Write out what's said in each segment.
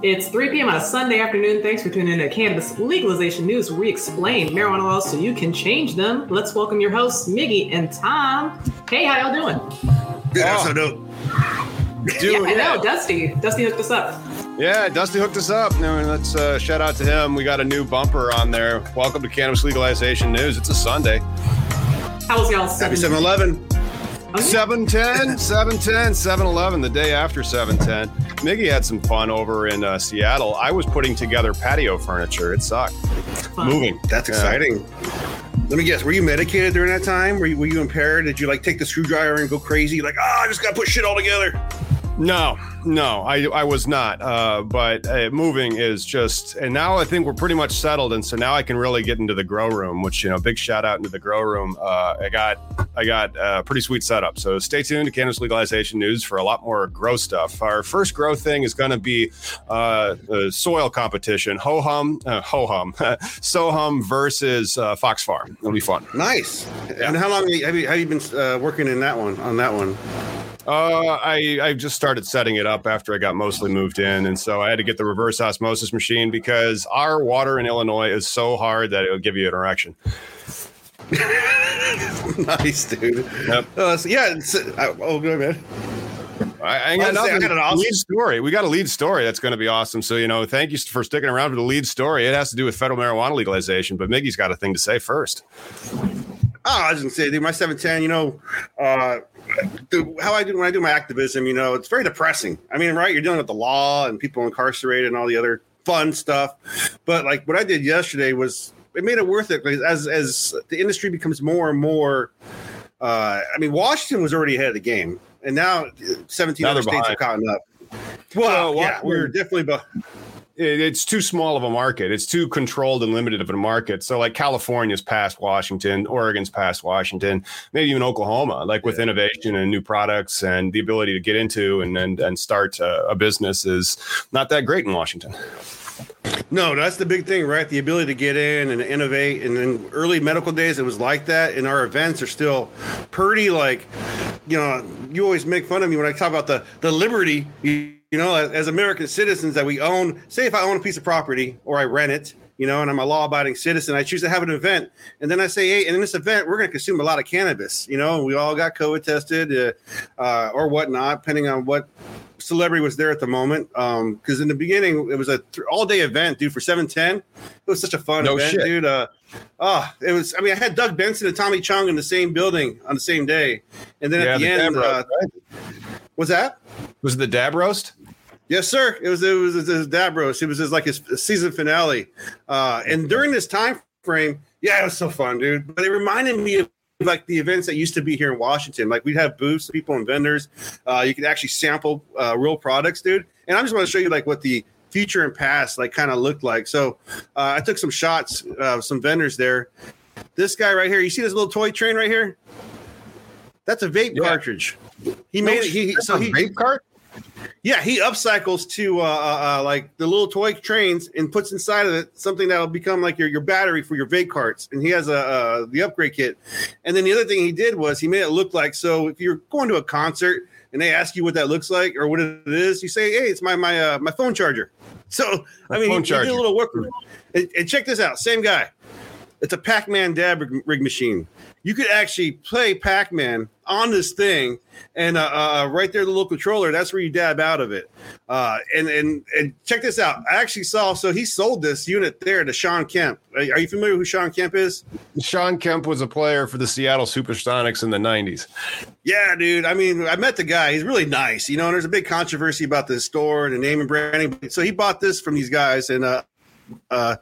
It's 3 p.m. on a Sunday afternoon. Thanks for tuning in to Cannabis Legalization News, where we explain marijuana laws so you can change them. Let's welcome your hosts, Miggy and Tom. Hey, how y'all doing? Good, oh. so dope. Dude, yeah, I know. Dusty. Dusty hooked us up. Yeah, Dusty hooked us up. Now, let's uh, shout out to him. We got a new bumper on there. Welcome to Cannabis Legalization News. It's a Sunday. How was y'all? Happy 7 Eleven. 710, 710, 711, the day after 710. Miggy had some fun over in uh, Seattle. I was putting together patio furniture. It sucked. Fun. Moving. That's exciting. Let me guess. Were you medicated during that time? Were you, were you impaired? Did you like take the screwdriver and go crazy? Like, oh, I just got to put shit all together. No, no, I, I was not. Uh, but uh, moving is just, and now I think we're pretty much settled, and so now I can really get into the grow room. Which you know, big shout out into the grow room. Uh, I got I got a pretty sweet setup. So stay tuned to cannabis legalization news for a lot more grow stuff. Our first grow thing is going to be uh, soil competition. Ho hum, uh, ho hum, so hum versus uh, Fox Farm. It'll be fun. Nice. Yeah. And how long have you, have you been uh, working in that one? On that one. Uh, I I just started setting it up after I got mostly moved in, and so I had to get the reverse osmosis machine because our water in Illinois is so hard that it'll give you an erection. nice, dude. Yep. Uh, so yeah. Uh, oh, good man. I, I got nothing. I got an awesome lead story. We got a lead story that's going to be awesome. So you know, thank you for sticking around for the lead story. It has to do with federal marijuana legalization, but Miggy's got a thing to say first. Oh, I was going to say, dude, my seven ten. You know, uh, the, how I do when I do my activism, you know, it's very depressing. I mean, right? You're dealing with the law and people incarcerated and all the other fun stuff. But like what I did yesterday was it made it worth it because as as the industry becomes more and more. Uh, I mean, Washington was already ahead of the game, and now 17 now other states behind. have caught up. Well, well yeah, we're definitely behind it's too small of a market. It's too controlled and limited of a market. So like California's past Washington, Oregon's past Washington, maybe even Oklahoma, like with yeah. innovation and new products and the ability to get into and and, and start a, a business is not that great in Washington. No, that's the big thing, right? The ability to get in and innovate. And in early medical days, it was like that. And our events are still pretty like, you know, you always make fun of me when I talk about the the liberty. You, you know, as, as American citizens that we own, say if I own a piece of property or I rent it, you know, and I'm a law abiding citizen, I choose to have an event. And then I say, hey, and in this event, we're going to consume a lot of cannabis, you know, and we all got COVID tested uh, uh, or whatnot, depending on what celebrity was there at the moment. Because um, in the beginning, it was a th- all day event, dude, for 710. It was such a fun no event, shit. dude. Uh, oh, it was, I mean, I had Doug Benson and Tommy Chong in the same building on the same day. And then yeah, at the, the end, uh, was that? Was it the dab roast? Yes, sir. It was it was his dab roast. It was his like his season finale. Uh, and during this time frame, yeah, it was so fun, dude. But it reminded me of like the events that used to be here in Washington. Like we'd have booths, people and vendors. Uh, you could actually sample uh, real products, dude. And I just want to show you like what the future and past like kind of looked like. So uh, I took some shots of some vendors there. This guy right here, you see this little toy train right here? That's a vape yeah. cartridge. He made it. He, so he vape cart. Yeah, he upcycles to uh, uh, uh, like the little toy trains and puts inside of it something that'll become like your, your battery for your vape carts. And he has a uh, the upgrade kit. And then the other thing he did was he made it look like so if you're going to a concert and they ask you what that looks like or what it is, you say, "Hey, it's my my uh, my phone charger." So my I mean, he, he, did a little work. And, and check this out, same guy. It's a Pac-Man dab rig machine you could actually play Pac-Man on this thing, and uh, uh, right there, the little controller. That's where you dab out of it. Uh, and and and check this out. I actually saw. So he sold this unit there to Shawn Kemp. Are, are you familiar with who Shawn Kemp is? Shawn Kemp was a player for the Seattle Supersonics in the '90s. Yeah, dude. I mean, I met the guy. He's really nice. You know, and there's a big controversy about this store and the name and branding. So he bought this from these guys, and uh, uh,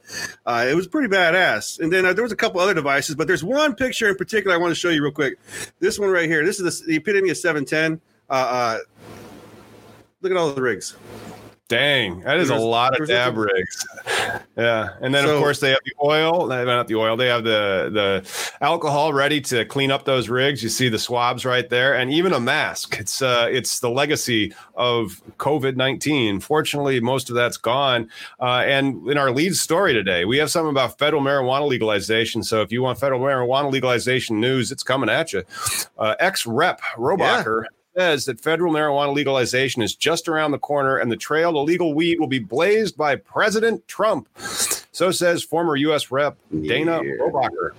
uh, it was pretty badass. And then uh, there was a couple other devices, but there's one picture in particular I want to show you real quick. This one right here. This is the, the epitome of 710. Uh, uh, look at all the rigs. Dang, that is a lot of dab rigs. Yeah, and then so, of course they have the oil. Not the oil. They have the the alcohol ready to clean up those rigs. You see the swabs right there, and even a mask. It's uh, it's the legacy of COVID nineteen. Fortunately, most of that's gone. Uh, and in our lead story today, we have something about federal marijuana legalization. So if you want federal marijuana legalization news, it's coming at you. Uh, Ex rep Rohrabacher. Yeah says that federal marijuana legalization is just around the corner and the trail to legal weed will be blazed by President Trump. So says former U.S. Rep. Dana yeah. Rohrabacher.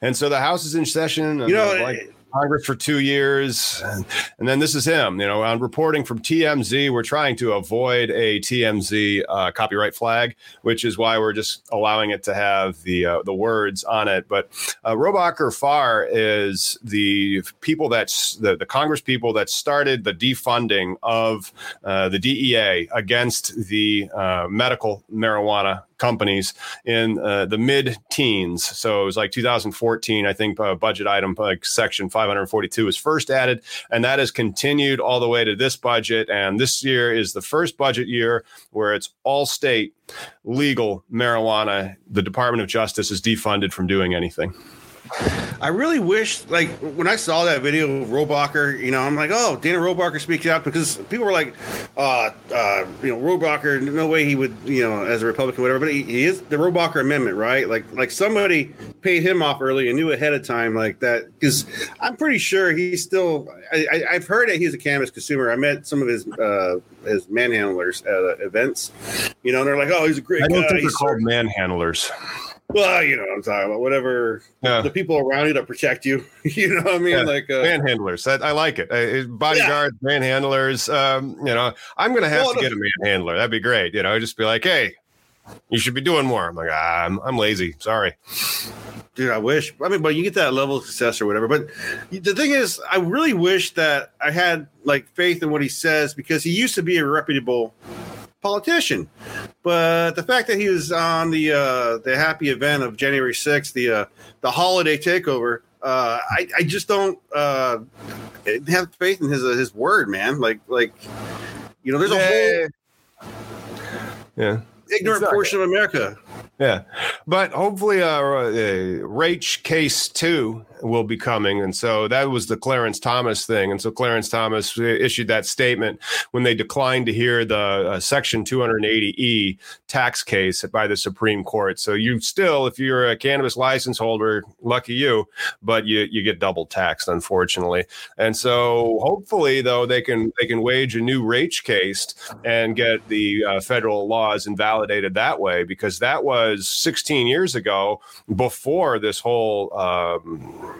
And so the House is in session. You know, like, Congress for two years. And, and, then this is him, you know, on reporting from TMZ. We're trying to avoid a TMZ uh, copyright flag, which is why we're just allowing it to have the uh, the words on it. But uh, Rohrabacher Farr is the people that's the, the Congress people that started the defunding of uh, the DEA against the uh, medical marijuana companies in uh, the mid teens. So it was like 2014, I think, uh, budget item like section 542 was first added, and that has continued all the way to this budget. And this year is the first budget year where it's all state legal marijuana. The Department of Justice is defunded from doing anything. I really wish, like, when I saw that video of Rohrabacher, you know, I'm like, oh, Dana Rohrabacher speaks out because people were like, uh, uh, you know, Rohrabacher, no way he would, you know, as a Republican, whatever. But he, he, is the Rohrabacher Amendment, right? Like, like somebody paid him off early and knew ahead of time, like that. Because I'm pretty sure he's still. I, have heard that he's a cannabis consumer. I met some of his uh, his manhandlers at uh, events, you know, and they're like, oh, he's a great. I don't guy. think they're called manhandlers. Well, you know what I'm talking about. Whatever yeah. the people around you to protect you. you know what I mean? Yeah. Like uh, manhandlers. That, I like it. Uh, bodyguards, yeah. manhandlers. Um, you know, I'm gonna have well, to get a manhandler. That'd be great. You know, just be like, hey, you should be doing more. I'm like, ah, I'm, I'm lazy. Sorry. Dude, I wish. I mean, but you get that level of success or whatever. But the thing is, I really wish that I had like faith in what he says because he used to be a reputable politician. But the fact that he was on the uh, the happy event of January 6th, the uh, the holiday takeover, uh, I, I just don't uh, have faith in his uh, his word, man. Like like you know, there's yeah. a whole yeah ignorant portion of America. Yeah, but hopefully, uh, uh, Raich case two will be coming. And so that was the Clarence Thomas thing. And so Clarence Thomas issued that statement when they declined to hear the uh, Section 280E tax case by the Supreme Court. So you still, if you're a cannabis license holder, lucky you, but you, you get double taxed, unfortunately. And so hopefully, though, they can they can wage a new Raich case and get the uh, federal laws invalidated that way because that was 16 years ago before this whole um,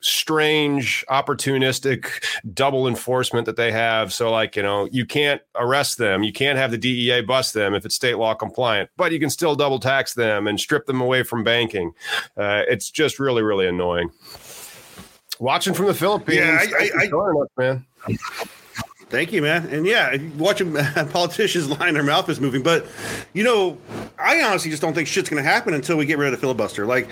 strange opportunistic double enforcement that they have so like you know you can't arrest them you can't have the DEA bust them if it's state law compliant but you can still double tax them and strip them away from banking uh, it's just really really annoying watching from the Philippines yeah, I, I, I, man Thank you, man. And yeah, watching politicians line their mouth is moving. But you know, I honestly just don't think shit's going to happen until we get rid of the filibuster. Like,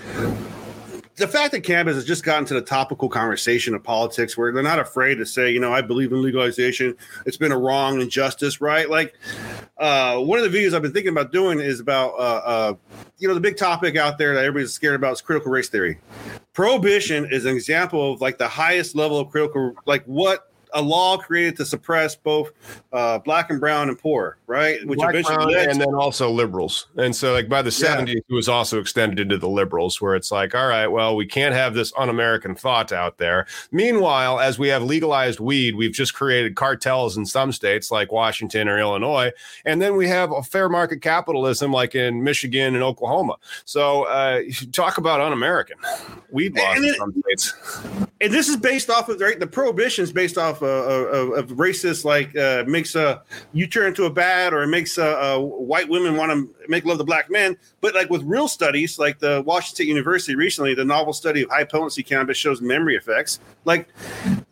the fact that cannabis has just gotten to the topical conversation of politics where they're not afraid to say, you know, I believe in legalization. It's been a wrong injustice, right? Like, uh, one of the videos I've been thinking about doing is about, uh, uh, you know, the big topic out there that everybody's scared about is critical race theory. Prohibition is an example of like the highest level of critical, like what a law created to suppress both uh, black and brown and poor, right? Which black, brown, and then also liberals. And so, like by the seventies, yeah. it was also extended into the liberals, where it's like, all right, well, we can't have this un-American thought out there. Meanwhile, as we have legalized weed, we've just created cartels in some states like Washington or Illinois, and then we have a fair market capitalism like in Michigan and Oklahoma. So, uh, talk about un-American weed laws in some states. And this is based off of right. The prohibition is based off of, of racist like uh, makes a you turn into a bad or it makes a, white women want to make love to black men. But like with real studies, like the Washington State University recently, the novel study of high potency cannabis shows memory effects. Like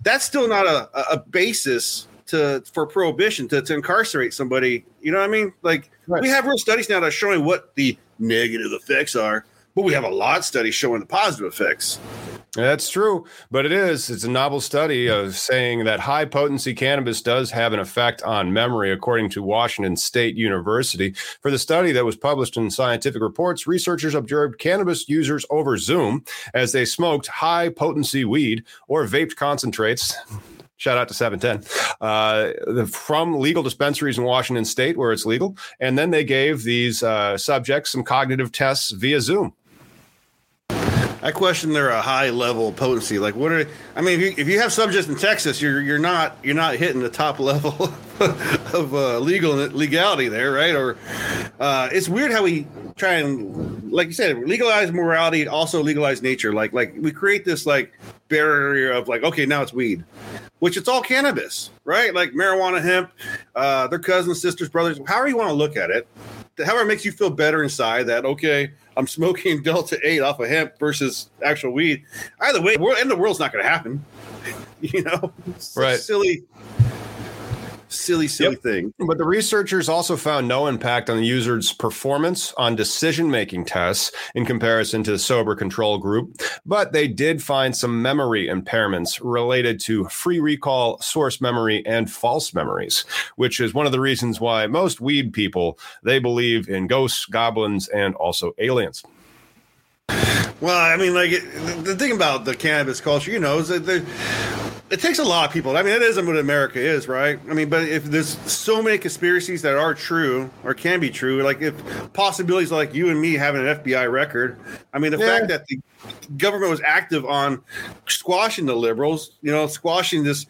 that's still not a, a basis to for prohibition to, to incarcerate somebody. You know what I mean? Like right. we have real studies now that are showing what the negative effects are, but we have a lot of studies showing the positive effects. That's true, but it is. It's a novel study of saying that high potency cannabis does have an effect on memory, according to Washington State University. For the study that was published in Scientific Reports, researchers observed cannabis users over Zoom as they smoked high potency weed or vaped concentrates. Shout out to 710 uh, from legal dispensaries in Washington state where it's legal. And then they gave these uh, subjects some cognitive tests via Zoom. I question their uh, high level potency. Like, what are? I mean, if you, if you have subjects in Texas, you're you're not you're not hitting the top level of uh, legal legality there, right? Or uh, it's weird how we try and, like you said, legalize morality, also legalize nature. Like like we create this like barrier of like, okay, now it's weed, which it's all cannabis, right? Like marijuana, hemp, uh, their cousins, sisters, brothers, however you want to look at it however it makes you feel better inside that okay i'm smoking delta 8 off of hemp versus actual weed. Either way the of the world's not going to happen. You know? Right. silly silly, silly yep. thing. But the researchers also found no impact on the user's performance on decision making tests in comparison to the sober control group. But they did find some memory impairments related to free recall, source memory, and false memories, which is one of the reasons why most weed people they believe in ghosts, goblins, and also aliens. Well, I mean, like the thing about the cannabis culture, you know, is that it takes a lot of people. I mean, that isn't what America is, right? I mean, but if there's so many conspiracies that are true or can be true, like if possibilities like you and me having an FBI record, I mean, the yeah. fact that the government was active on squashing the liberals, you know, squashing this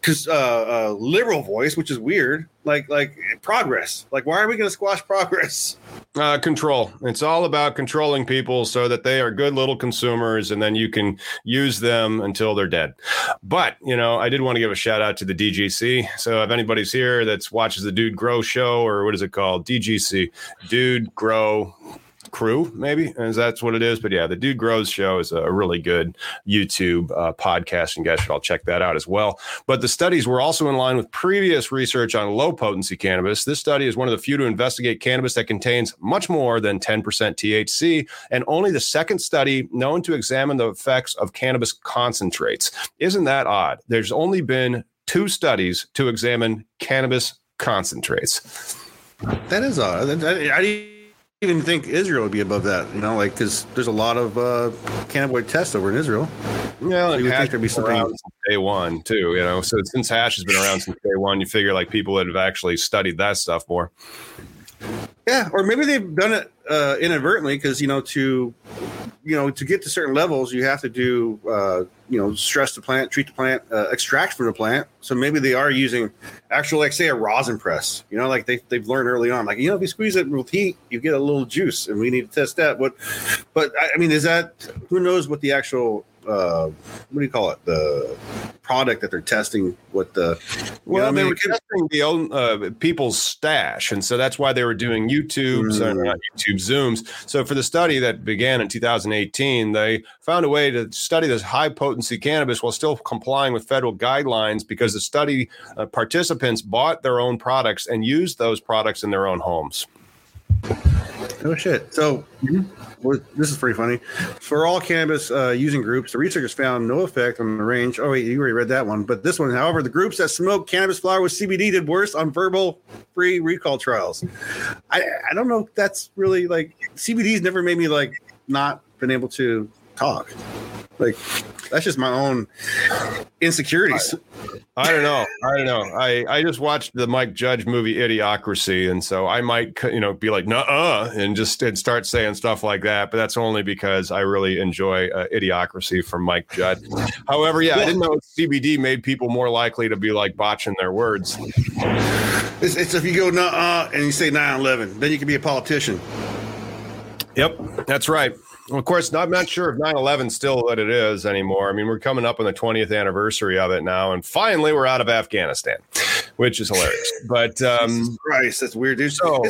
because uh, uh, liberal voice, which is weird. Like like progress. Like why are we going to squash progress? Uh, control. It's all about controlling people so that they are good little consumers, and then you can use them until they're dead. But you know, I did want to give a shout out to the DGC. So if anybody's here that's watches the Dude Grow show or what is it called, DGC, Dude Grow crew, maybe, as that's what it is. But yeah, the Dude Grows show is a really good YouTube uh, podcast, and guys should all check that out as well. But the studies were also in line with previous research on low potency cannabis. This study is one of the few to investigate cannabis that contains much more than 10% THC, and only the second study known to examine the effects of cannabis concentrates. Isn't that odd? There's only been two studies to examine cannabis concentrates. That is odd. I, I, even think Israel would be above that. You know, like because there's a lot of uh, cannabinoid tests over in Israel. Yeah, so you would think there'd be something day one too. You know, so since hash has been around since day one, you figure like people that have actually studied that stuff more. Yeah, or maybe they've done it uh, inadvertently because you know to you know to get to certain levels you have to do uh, you know stress the plant, treat the plant, uh, extract from the plant. So maybe they are using actual like say a rosin press. You know, like they they've learned early on, like you know if you squeeze it with heat, you get a little juice, and we need to test that. But but I mean, is that who knows what the actual uh, what do you call it? The product that they're testing. What the well, they I mean, were testing the own uh, people's stash, and so that's why they were doing YouTube's mm. not YouTube Zooms. So for the study that began in 2018, they found a way to study this high potency cannabis while still complying with federal guidelines because the study uh, participants bought their own products and used those products in their own homes. Oh shit! So mm-hmm. this is pretty funny. For all cannabis uh, using groups, the researchers found no effect on the range. Oh wait, you already read that one. But this one, however, the groups that smoked cannabis flower with CBD did worse on verbal free recall trials. I I don't know if that's really like CBD's never made me like not been able to talk. Like that's just my own insecurities. I, I, don't know. I don't know. I, I just watched the Mike Judge movie Idiocracy, and so I might you know be like nah and just and start saying stuff like that. But that's only because I really enjoy uh, Idiocracy from Mike Judge. However, yeah, I didn't know CBD made people more likely to be like botching their words. It's, it's if you go nah and you say 9-11, then you can be a politician. Yep, that's right. Of course, I'm not sure if 9 11 still what it is anymore. I mean, we're coming up on the 20th anniversary of it now, and finally we're out of Afghanistan, which is hilarious. But um, Christ, that's weird, dude. So,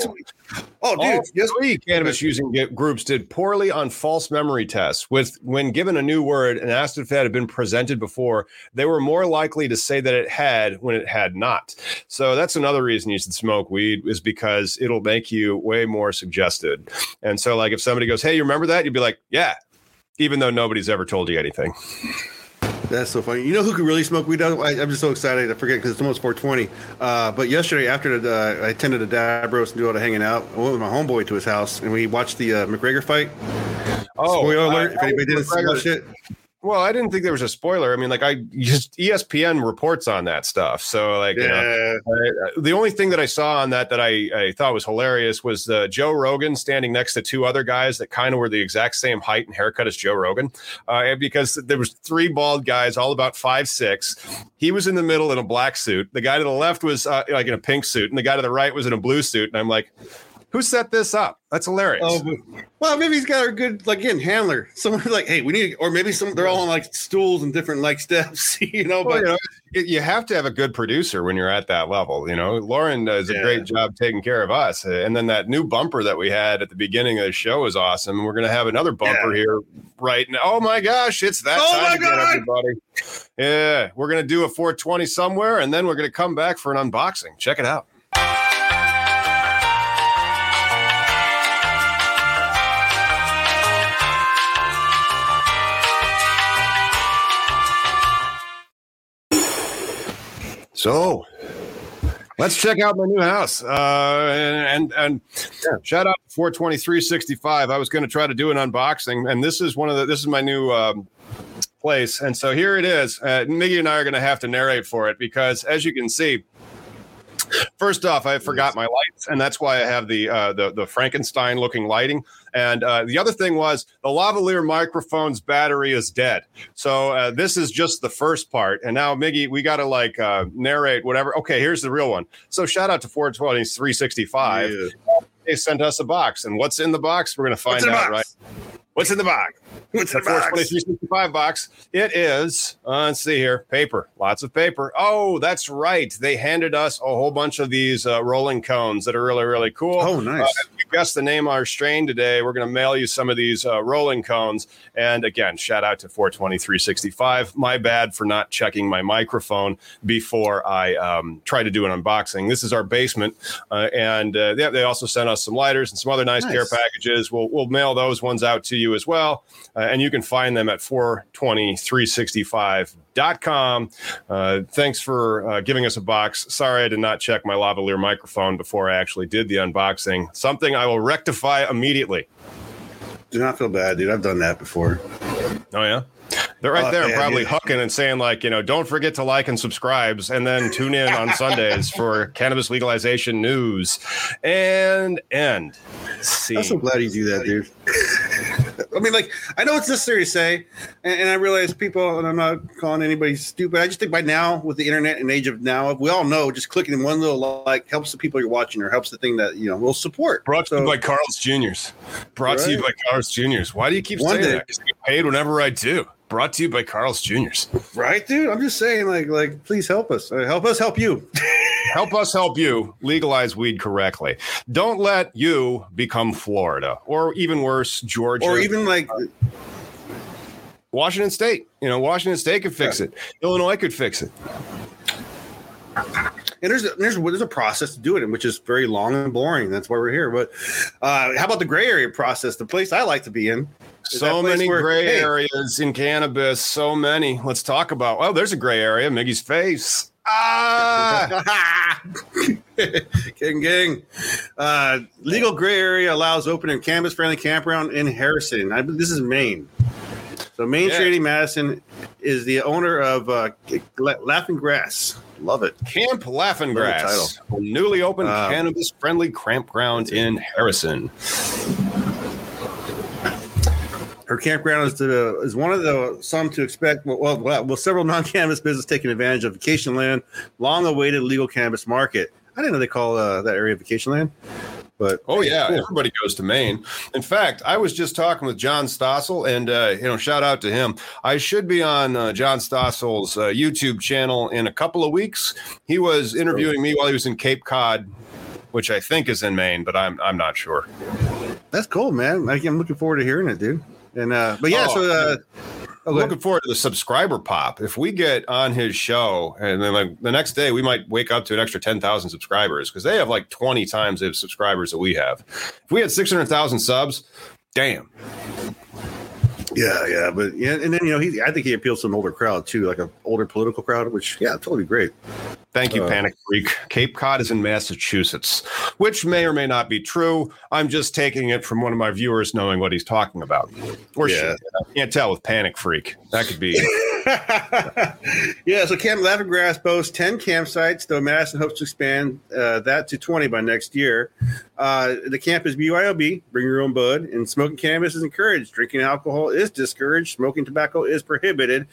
oh, dude, yes, three cannabis using groups did poorly on false memory tests. With when given a new word and asked if it had been presented before, they were more likely to say that it had when it had not. So that's another reason you should smoke weed is because it'll make you way more suggested. And so, like, if somebody goes, "Hey, you remember that?" You'd be like, yeah, even though nobody's ever told you anything. That's so funny. You know who could really smoke weed? I, am just so excited. I forget because it's almost 420. Uh, but yesterday, after the, uh, I attended a dab roast and do all the hanging out, I went with my homeboy to his house and we watched the uh, McGregor fight. Oh, spoiler alert! If anybody didn't see that shit, Well, I didn't think there was a spoiler. I mean, like I just ESPN reports on that stuff. So like, you know, I- the only thing that I saw on that that I, I thought was hilarious was uh, Joe Rogan standing next to two other guys that kind of were the exact same height and haircut as Joe Rogan, uh, because there was three bald guys, all about five six. He was in the middle in a black suit. The guy to the left was uh, like in a pink suit, and the guy to the right was in a blue suit. And I'm like, who set this up? That's hilarious. Oh, well, maybe he's got a good like again handler. Someone like, hey, we need, or maybe some they're all on like stools and different like steps, you know. Well, But you know, it- you have to have a good producer when you're at that level. You know, Lauren does a great job taking care of us. Uh, And then that new bumper that we had at the beginning of the show is awesome. And we're going to have another bumper here right now. Oh my gosh, it's that Oh time again, everybody. Yeah, we're going to do a 420 somewhere and then we're going to come back for an unboxing. Check it out. So let's check out my new house. Uh, and and, and shout out to 42365. I was going to try to do an unboxing, and this is one of the this is my new um, place. And so here it is. Uh, Miggy and I are going to have to narrate for it because, as you can see. First off, I forgot my lights, and that's why I have the uh, the, the Frankenstein looking lighting. And uh, the other thing was the lavalier microphone's battery is dead. So uh, this is just the first part. And now, Miggy, we got to like uh, narrate whatever. Okay, here's the real one. So shout out to 420 365. Yeah. They sent us a box, and what's in the box? We're going to find out, right? What's in the box? What's in the box? 42365 box. It is, uh, let's see here, paper, lots of paper. Oh, that's right. They handed us a whole bunch of these uh, rolling cones that are really, really cool. Oh, nice. Uh, guessed the name of our strain today. We're going to mail you some of these uh, rolling cones. And again, shout out to 42365. My bad for not checking my microphone before I um, try to do an unboxing. This is our basement. Uh, and uh, they, they also sent us some lighters and some other nice, Nice. care packages. We'll, we'll mail those ones out to you as well. Uh, and you can find them at 42365.com. Uh, thanks for uh, giving us a box. Sorry I did not check my lavalier microphone before I actually did the unboxing. Something I will rectify immediately. Do not feel bad, dude. I've done that before. Oh, yeah? They're right Oh, there, probably yeah. hooking and saying, like, you know, don't forget to like and subscribe, and then tune in on Sundays for cannabis legalization news and end. See. I'm so glad you do that, dude. I mean, like, I know it's necessary to say, and, and I realize people, and I'm not calling anybody stupid. I just think by now, with the internet and age of now, we all know just clicking one little like helps the people you're watching or helps the thing that you know will support. Brought to you by Carl's Juniors. Brought to you by Right. Carl's Juniors. Why do you keep One saying day. that? I get paid whenever I do. Brought to you by Carl's Juniors. right, dude. I'm just saying, like, like, please help us. Uh, help us help you. Help us help you legalize weed correctly. Don't let you become Florida or even worse, Georgia or even like, Washington State. You know, Washington State could fix it. Illinois could fix it. and there's a, there's there's a process to do it, in, which is very long and boring. That's why we're here. But uh, how about the gray area process? The place I like to be in. Is So many gray hey, areas in cannabis. So many. Let's talk about. Oh, there's a gray area. Miggy's face. Ah. gang, gang. Uh, legal gray area allows opening cannabis friendly campground in Harrison. I, this is Maine. So Maine Yeah. Trading Madison is the owner of uh, Laughing Grass. Love it. Camp Laughing Grass, a newly opened Uh, cannabis friendly campground in Harrison. Her campground is the is one of the some to expect. Well, well, well, several non cannabis business taking advantage of vacation land, long awaited legal cannabis market. I didn't know they call uh, that area vacation land, but Oh yeah, cool. everybody goes to Maine. In fact, I was just talking with John Stossel, and uh, you know, shout out to him. I should be on uh, John Stossel's uh, YouTube channel in a couple of weeks. He was interviewing me while he was in Cape Cod, which I think is in Maine, but I'm I'm not sure. that's cool, man. Like, I'm looking forward to hearing it, dude. And uh, but yeah, Oh, so uh, I'm okay. looking forward to the subscriber pop. If we get on his show, and then like the next day, we might wake up to an extra ten thousand subscribers because they have like twenty times the subscribers that we have. If we had six hundred thousand subs, damn. Yeah, yeah, but yeah, and then you know he, I think he appeals to an older crowd too, like an older political crowd, which yeah, totally great. Thank you, uh, Panic Freak. Cape Cod is in Massachusetts, which may or may not be true. I'm just taking it from one of my viewers knowing what he's talking about. Or yeah. I can't tell with Panic Freak. That could be. yeah, so Camp Laughing boasts 10 campsites, though Madison hopes to expand uh, that to 20 by next year. Uh, the camp is BYOB, bring your own bud, and smoking cannabis is encouraged. Drinking alcohol is discouraged. Smoking tobacco is prohibited.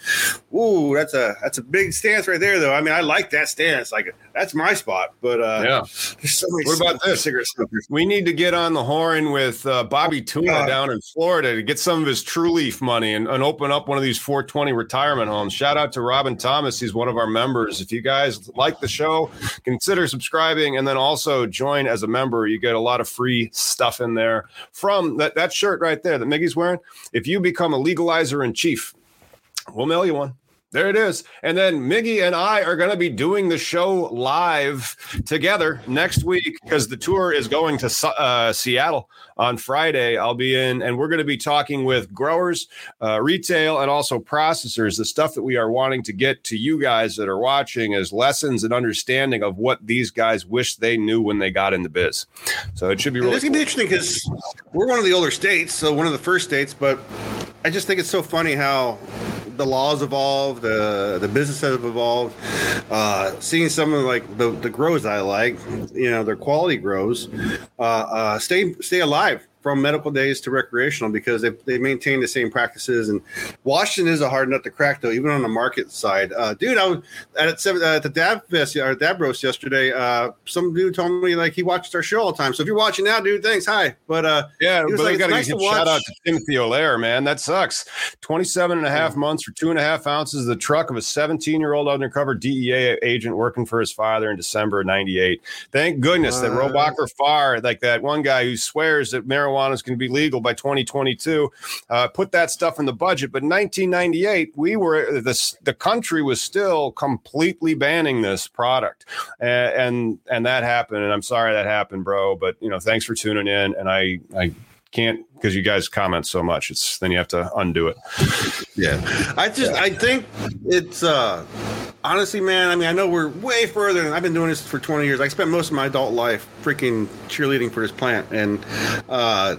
Ooh, that's a that's a big stance right there, though. I mean, I like that stance. It's like that's my spot. But uh, yeah, so what about this? Cigarette smokers. We need to get on the horn with uh, Bobby Tuna uh, down in Florida to get some of his True Leaf money and, and open up one of these 420 retirement homes. Shout out to Robin Thomas. He's one of our members. If you guys like the show, consider subscribing and then also join as a member. You get a lot of free stuff in there from that, that shirt right there that Miggy's wearing. If you become a legalizer in chief, we'll mail you one. There it is. And then Miggy and I are going to be doing the show live together next week because the tour is going to uh, Seattle on Friday. I'll be in, and we're going to be talking with growers, uh, retail, and also processors. The stuff that we are wanting to get to you guys that are watching is lessons and understanding of what these guys wish they knew when they got in the biz. So it should be really. It's going to be interesting because we're one of the older states, so one of the first states, but I just think it's so funny how the laws evolve, the the business has evolved. Uh, seeing some of like the the grows I like, you know, their quality grows, uh, uh, stay stay alive five from medical days to recreational because they, they maintain the same practices. And Washington is a hard nut to crack, though, even on the market side. Uh, dude, I was at, seven, uh, at the Dab Fest or Dab Roast yesterday. Uh, some dude told me like he watches our show all the time. So if you're watching now, dude, thanks. Hi. But uh, yeah, but like, got to nice give shout out to Timothy O'Leary, man. That sucks. 27 and a half months for two and a half ounces of the truck of a 17 year old undercover DEA agent working for his father in December of 98. Thank goodness that Rohrabacher Farr, like that one guy who swears that marijuana marijuana is going to be legal by 2022. Uh, put that stuff in the budget. But 1998, we were the the country was still completely banning this product, and, and and that happened. And I'm sorry that happened, bro. But you know, thanks for tuning in. And I I can't because you guys comment so much. It's then you have to undo it. Yeah, I just I think it's uh honestly, man. I mean, I know we're way further. And I've been doing this for 20 years. I spent most of my adult life freaking cheerleading for this plant, and uh,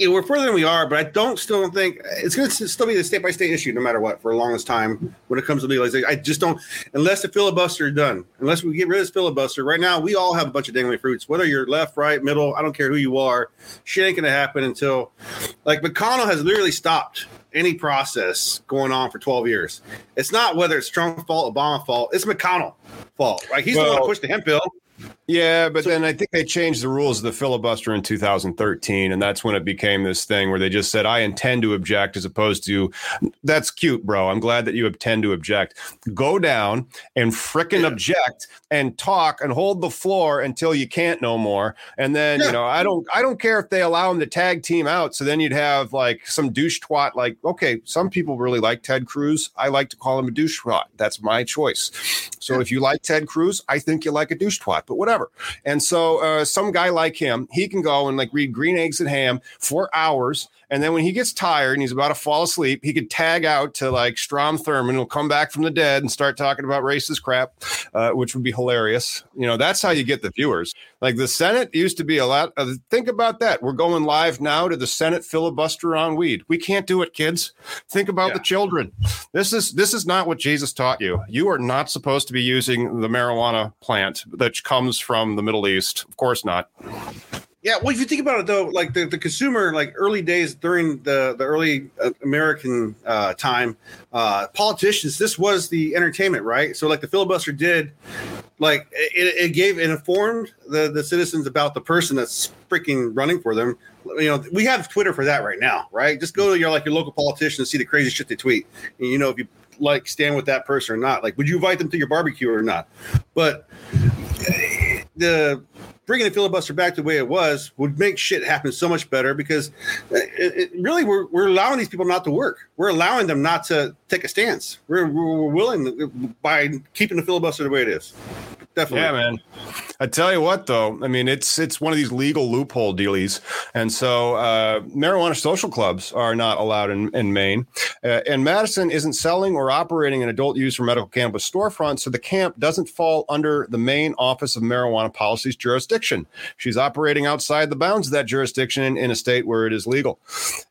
yeah, we're further than we are, but I don't still don't think it's going to still be the state by state issue no matter what for the longest time when it comes to legalization. I just don't, unless the filibuster is done, unless we get rid of this filibuster. Right now, we all have a bunch of dangling fruits, whether you're left, right, middle. I don't care who you are. Shit ain't going to happen until, like McConnell has literally stopped any process going on for 12 years. It's not whether it's Trump's fault, Obama fault. It's McConnell fault. Right? He's well, the one who pushed the hemp bill. Yeah, but so, then I think they changed the rules of the filibuster in 2013, and that's when it became this thing where they just said, "I intend to object," as opposed to, "That's cute, bro. I'm glad that you intend to object. Go down and fricking yeah. object and talk and hold the floor until you can't no more. And then yeah. you know, I don't, I don't care if they allow him to tag team out. So then you'd have like some douche twat. Like, okay, some people really like Ted Cruz. I like to call him a douche twat. That's my choice. So yeah. if you like Ted Cruz, I think you like a douche twat. But whatever whatever. And so uh, some guy like him, he can go and like read Green Eggs and Ham for hours and then when he gets tired and he's about to fall asleep, he could tag out to like Strom Thurmond, will come back from the dead and start talking about racist crap, uh, which would be hilarious. You know, that's how you get the viewers. Like the Senate used to be a lot. Of, think about that. We're going live now to the Senate filibuster on weed. We can't do it, kids. Think about yeah. the children. This is this is not what Jesus taught you. You are not supposed to be using the marijuana plant that comes from the Middle East. Of course not. Yeah, well, if you think about it though, like the, the consumer, like early days during the the early uh, American uh, time, uh, politicians, this was the entertainment, right? So like the filibuster did, like it, it gave it informed the the citizens about the person that's freaking running for them. You know, we have Twitter for that right now, right? Just go to your like your local politician and see the crazy shit they tweet, and you know if you like stand with that person or not. Like, would you invite them to your barbecue or not? But the bringing the filibuster back the way it was would make shit happen so much better because it, it really we're, we're allowing these people not to work. We're allowing them not to take a stance. We're, we're willing by keeping the filibuster the way it is. Definitely. Yeah, man. I tell you what, though, I mean, it's it's one of these legal loophole dealies, and so uh, marijuana social clubs are not allowed in, in Maine, uh, and Madison isn't selling or operating an adult use or medical cannabis storefront, so the camp doesn't fall under the Maine Office of Marijuana Policy's jurisdiction. She's operating outside the bounds of that jurisdiction in, in a state where it is legal,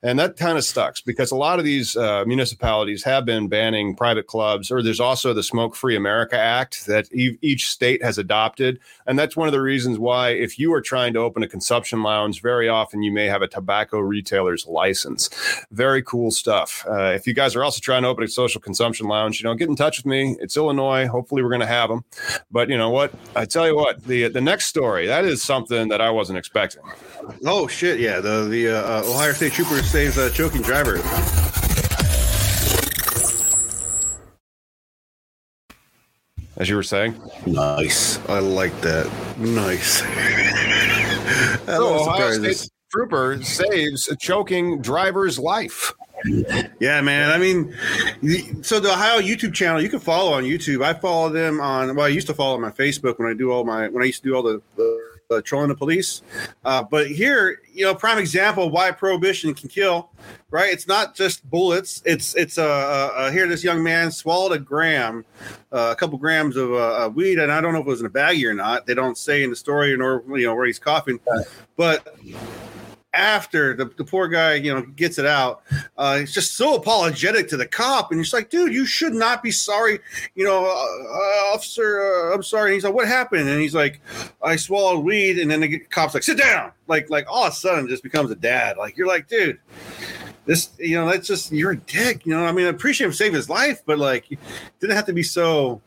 and that kind of sucks because a lot of these uh, municipalities have been banning private clubs, or there's also the Smoke Free America Act that e- each state has adopted, and that's one of the reasons why if you are trying to open a consumption lounge, very often you may have a tobacco retailer's license. Very cool stuff. Uh, if you guys are also trying to open a social consumption lounge, you know, get in touch with me. It's Illinois. Hopefully, we're going to have them. But you know what? I tell you what, the the next story that is something that I wasn't expecting. Oh shit! Yeah, the the uh, Ohio State Trooper saves a choking driver. As you were saying, Nice. I like that. Nice. That so Ohio. State trooper saves a choking driver's life. Yeah, man. I mean, so the Ohio YouTube channel you can follow on YouTube. I follow them on. Well, I used to follow them on Facebook when I do all my when I used to do all the, the, the trolling the police. Uh, but here, you know, prime example of why prohibition can kill. Right? It's not just bullets. It's it's a uh, uh here this young man swallowed a gram, uh, a couple grams of uh, uh, weed, and I don't know if it was in a baggie or not. They don't say in the story, nor you know where he's coughing, but after the, the poor guy, you know, gets it out, uh, he's just so apologetic to the cop, and he's like, "Dude, you should not be sorry." You know, uh, uh, officer, uh, I'm sorry. And he's like, "What happened?" And he's like, "I swallowed weed." And then the cop's like, "Sit down!" Like, like all of a sudden, just becomes a dad. Like, you're like, dude, this, you know, that's just you're a dick. You know, I mean, I appreciate him saving his life, but like, didn't have to be so.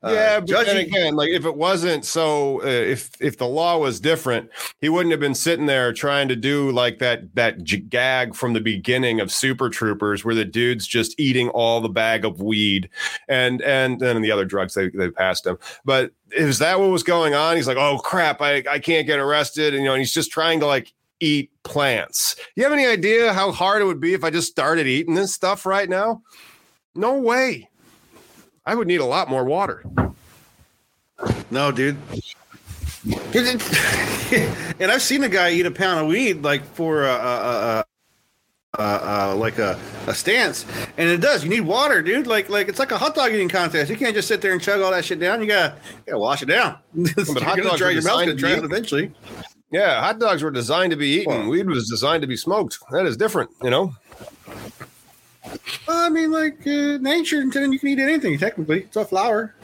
Uh, yeah, but then again, like if it wasn't so, uh, if if the law was different, he wouldn't have been sitting there trying to do like that that gag from the beginning of Super Troopers, where the dude's just eating all the bag of weed, and and then the other drugs they they passed him. But is that what was going on? He's like, oh crap, I I can't get arrested, and you know, and he's just trying to like eat plants. You have any idea how hard it would be if I just started eating this stuff right now? No way. I would need a lot more water. No, dude. and I've seen a guy eat a pound of weed like for a, a, a, a, a like a, a stance, and it does. You need water, dude. Like like it's like a hot dog eating contest. You can't just sit there and chug all that shit down. You gotta, you gotta wash it down. but hot You're gonna dogs dry your mouth gonna to dry be eventually. Yeah, hot dogs were designed to be eaten. Well- Weed was designed to be smoked. That is different, you know. Well, I mean, like uh, nature, and then you can eat anything. Technically, it's a flower.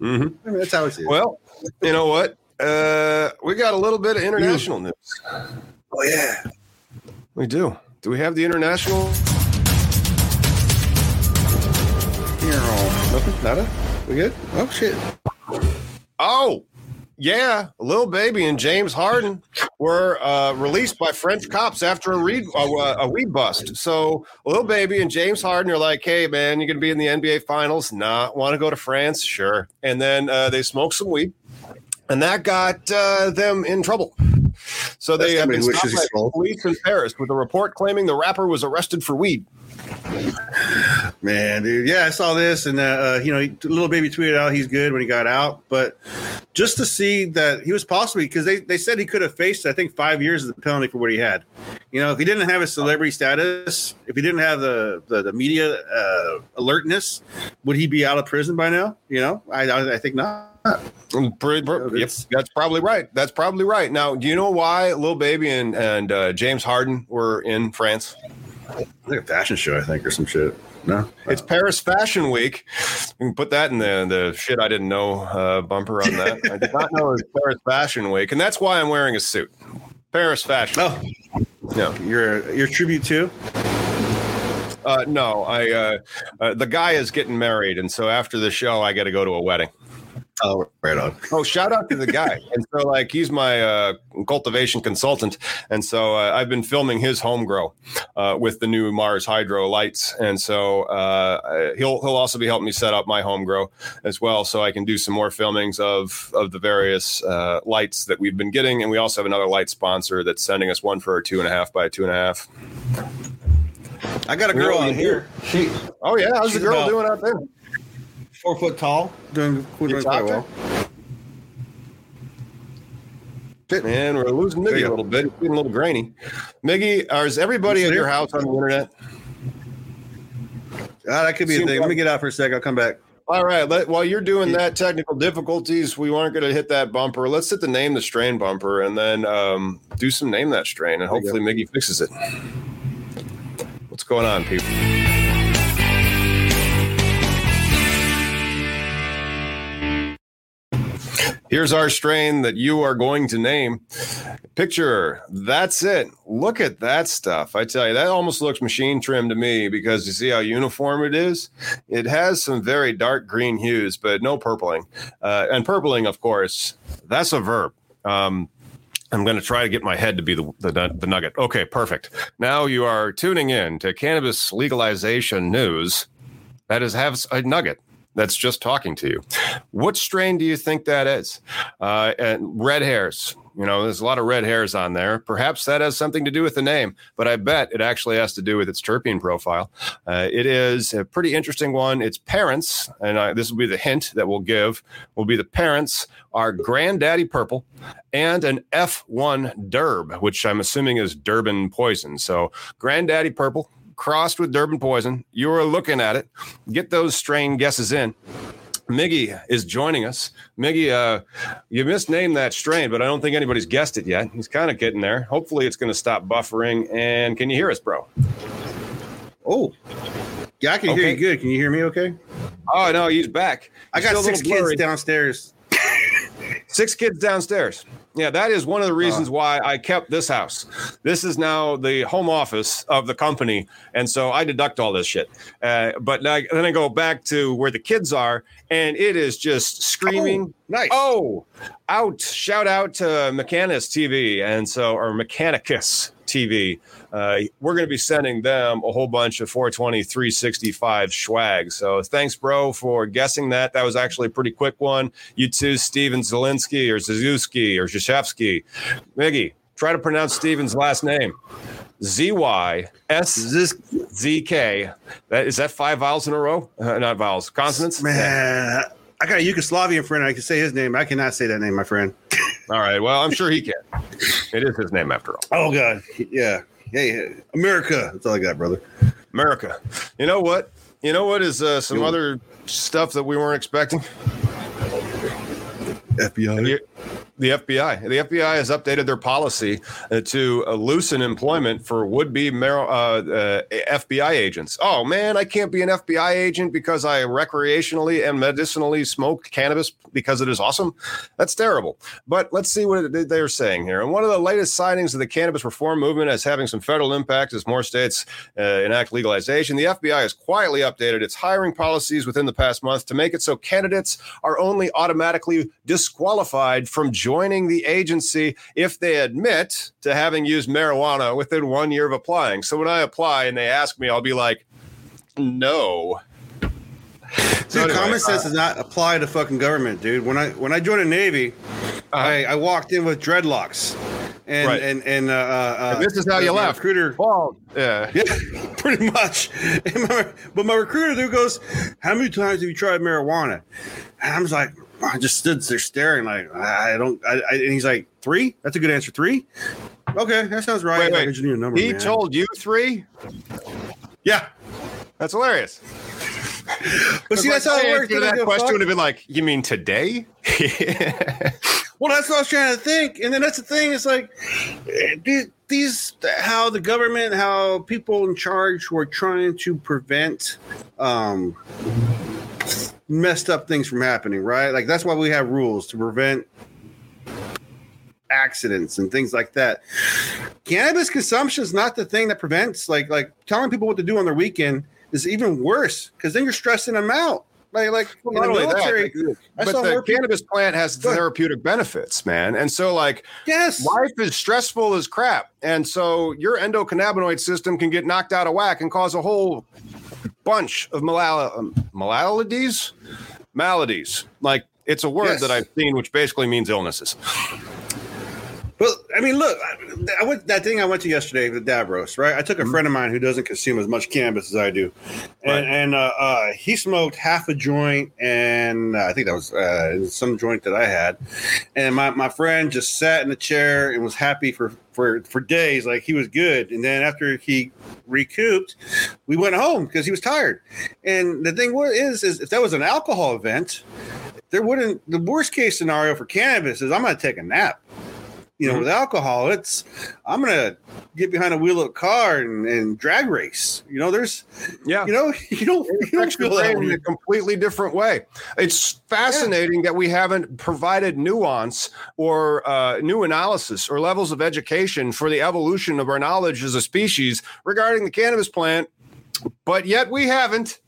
Mm-hmm. I mean, that's how it is. Well, you know what? Uh, we got a little bit of international news. oh yeah. We do. Do we have the international? Nothing. Nada. We good? Oh shit. Oh, yeah, Lil Baby and James Harden were uh, released by French cops after a, read, uh, a weed bust. So Lil Baby and James Harden are like, "Hey, man, you're gonna be in the NBA Finals? Nah, want to go to France? Sure." And then uh, they smoked some weed, and that got uh, them in trouble. So they have been stopped by police in Paris with a report claiming the rapper was arrested for weed. Man, dude, yeah, I saw this, and uh, uh, you know, he- Lil Baby tweeted out he's good when he got out, but just to see that he was possibly because they, they said he could have faced, I think, five years of the penalty for what he had. You know, if he didn't have a celebrity status, if he didn't have the the, the media uh, alertness, would he be out of prison by now? You know, I I, I think not. Mm, yep, that's- probably right. That's probably right. Now, do you know why Lil Baby and and uh, James Harden were in France? Like a fashion show, I think, or some shit. No, It's Paris Fashion Week. You can put that in the the shit I didn't know uh, bumper on that. I did not know it was Paris Fashion Week, and that's why I'm wearing a suit. Paris Fashion. oh, No, your your tribute to. uh, no. I uh, uh, the guy is getting married, and so after the show, I got to go to a wedding. Oh, right on. Oh, shout out to the guy. and so, like, he's my uh, cultivation consultant. And so uh, I've been filming his home grow uh, with the new Mars Hydro lights. And so uh, he'll he'll also be helping me set up my home grow as well, so I can do some more filmings of of the various uh, lights that we've been getting. And we also have another light sponsor that's sending us one for a two and a half by a two and a half. I got a girl Really? on here. She Oh yeah, how's the girl about- doing out there? Four foot tall, doing, doing quite well. Shit. Man, we're losing There Miggy a little bit. It's getting a little grainy. Miggy, or is everybody at your house on the internet? Ah, that could be a Seems thing. Let me get out for a sec. I'll come back. All right. Let, while you're doing that, technical difficulties, we weren't going to hit that bumper. Let's hit the name the strain bumper and then um, do some name that strain, and hopefully Miggy fixes it. What's going on, people? Here's our strain that you are going to name. Picture, that's it. Look at that stuff. I tell you, that almost looks machine trimmed to me because you see how uniform it is? It has some very dark green hues, but no purpling. Uh, and purpling, of course, that's a verb. Um, I'm going to try to get my head to be the, the, the nugget. Okay, perfect. Now you are tuning in to cannabis legalization news. That is, have a nugget that's just talking to you. What strain do you think that is? Uh, and red hairs. You know, there's a lot of red hairs on there. Perhaps that has something to do with the name, but I bet it actually has to do with its terpene profile. Uh, it is a pretty interesting one. Its parents, and I, this will be the hint that we'll give, will be the parents are Granddaddy Purple and an F1 Durb, which I'm assuming is Durban Poison. So Granddaddy Purple crossed with Durban Poison. You are looking at it. Get those strain guesses in. Miggy is joining us. Miggy, uh, you misnamed that strain, but I don't think anybody's guessed it yet. He's kind of getting there. Hopefully, it's going to stop buffering. And can you hear us, bro? Oh, yeah, I can hear you good. Can you hear me? Okay. Oh no, he's back. I got six kids downstairs. Six kids downstairs. Yeah, that is one of the reasons why I kept this house. This is now the home office of the company, and so I deduct all this shit. Uh, but now, then I go back to where the kids are, and it is just screaming. Nice. Oh, out! Shout out to Mechanus TV, and so or Mechanicus TV. Uh, we're going to be sending them a whole bunch of 420 365 swag. So thanks, bro, for guessing that. That was actually a pretty quick one. You too, Steven Zelinsky or Zazewski or Zashevsky. Miggy, try to pronounce Steven's last name. Z Y S Z K. That is that five vowels in a row? Uh, not vowels, consonants. man? I got a Yugoslavian friend. I can say his name. I cannot say that name, my friend. All right. Well, I'm sure he can. It is his name after all. Oh God. Yeah. Hey, America. That's all I got, brother. America. You know what? You know what is uh, some Yo. other stuff that we weren't expecting? FBI. You- The FBI. The FBI has updated their policy uh, to uh, loosen employment for would-be mar- uh, uh, FBI agents. Oh man, I can't be an FBI agent because I recreationally and medicinally smoke cannabis because it is awesome. That's terrible. But let's see what they're saying here. And one of the latest sightings of the cannabis reform movement as having some federal impact as more states uh, enact legalization, the FBI has quietly updated its hiring policies within the past month to make it so candidates are only automatically disqualified from joining the agency if they admit to having used marijuana within one year of applying. So when I apply and they ask me, I'll be like, no. Dude, anyway, common uh, sense does not apply to fucking government, dude. When I when I joined the Navy, I, I walked in with dreadlocks, and Right. and and uh, uh, And this is how you left. Recruiter, Well, yeah. yeah, pretty much. My- but my recruiter there goes, "How many times have you tried marijuana?" And I was like, I just stood there staring, like I don't. I, I, and he's like, three? That's a good answer. Three? Okay, that sounds right. Wait, wait. A number, He man. told you three? yeah. That's hilarious. But see, that's how it works. To They don't that question fuck. would have been like, you mean today? Well, that's what I was trying to think. And then that's the thing. It's like eh, these, these how the government, how people in charge were trying to prevent um, messed up things from happening, right? Like that's why we have rules to prevent accidents and things like that. Cannabis consumption is not the thing that prevents like like telling people what to do on their weekend is even worse because then you're stressing them out. Like like in the that, military, I but saw the more people- cannabis plant has therapeutic benefits, man. And so, like, yes, life is stressful as crap. And so, your endocannabinoid system can get knocked out of whack and cause a whole bunch of malal- um, maladies. Maladies. Like, it's a word Yes. that I've seen, which basically means illnesses. But I mean, look, I, I went that thing I went to yesterday, the Davros, right? I took a Mm-hmm. friend of mine who doesn't consume as much cannabis as I do, and, Right. and uh, uh, he smoked half a joint, and uh, I think that was uh, some joint that I had, and my, my friend just sat in the chair and was happy for for for days, like he was good, and then after he recouped, we went home because he was tired, and the thing was is is if that was an alcohol event, there wouldn't the worst case scenario for cannabis is I'm going to take a nap you know, Mhm. with alcohol, it's I'm gonna get behind a wheel of a car and, and drag race. You know, there's Yeah. you know, you don't you don't feel that in a completely different way. It's fascinating that we haven't provided nuance or uh, new analysis or levels of education for the evolution of our knowledge as a species regarding the cannabis plant, but yet we haven't.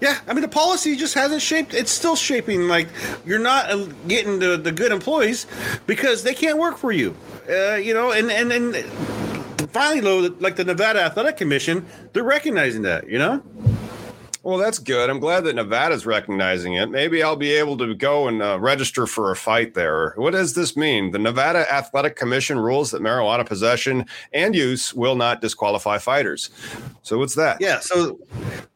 Yeah, I mean the policy just hasn't shaped. It's still shaping. Like you're not uh, getting the, the good employees because they can't work for you. Uh, you know, and and and finally, though, like the Nevada Athletic Commission, they're recognizing that. You know, Well, that's good. I'm glad that Nevada's recognizing it. Maybe I'll be able to go and uh, register for a fight there. What does this mean? The Nevada Athletic Commission rules that marijuana possession and use will not disqualify fighters. So what's that? Yeah, so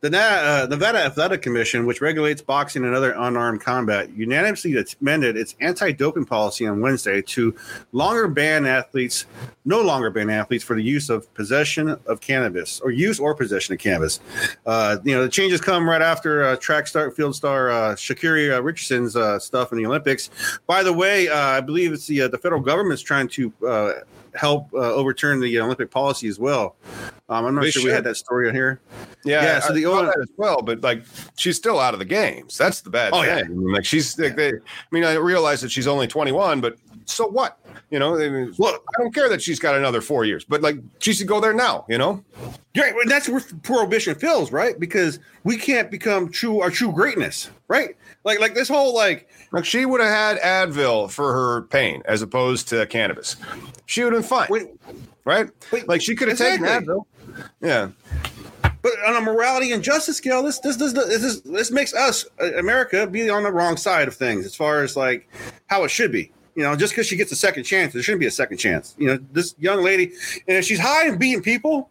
the uh, Nevada Athletic Commission, which regulates boxing and other unarmed combat, unanimously amended its anti-doping policy on Wednesday to longer ban athletes, no longer ban athletes for the use of possession of cannabis or use or possession of cannabis. Uh, you know, the changes come right after uh, track star, field star uh, Sha'Carri uh, Richardson's uh, stuff in the Olympics. By the way, uh, I believe it's the uh, the federal government's trying to uh, help uh, overturn the Olympic policy as well. Um, I'm not They sure we had that story on here. Yeah, Yeah, so the only- that as well, but like she's still out of the games. That's the bad Oh, thing. yeah. I mean, like she's like they. I mean, I realize that she's only 21, but so what? You know, I mean, Look, I don't care that she's got another four years, but like she should go there now. You know, and that's where prohibition fails, right? Because we can't become true our true greatness, right? Like like this whole like like she would have had Advil for her pain as opposed to cannabis. She would have been fine, when, right? Wait, like she could have taken exactly. Advil. Yeah, but on a morality and justice scale, this this this this, this, this makes us uh, America be on the wrong side of things as far as like how it should be. You know, just because she gets a second chance, there shouldn't be a second chance. You know, this young lady, and if she's high and beating people,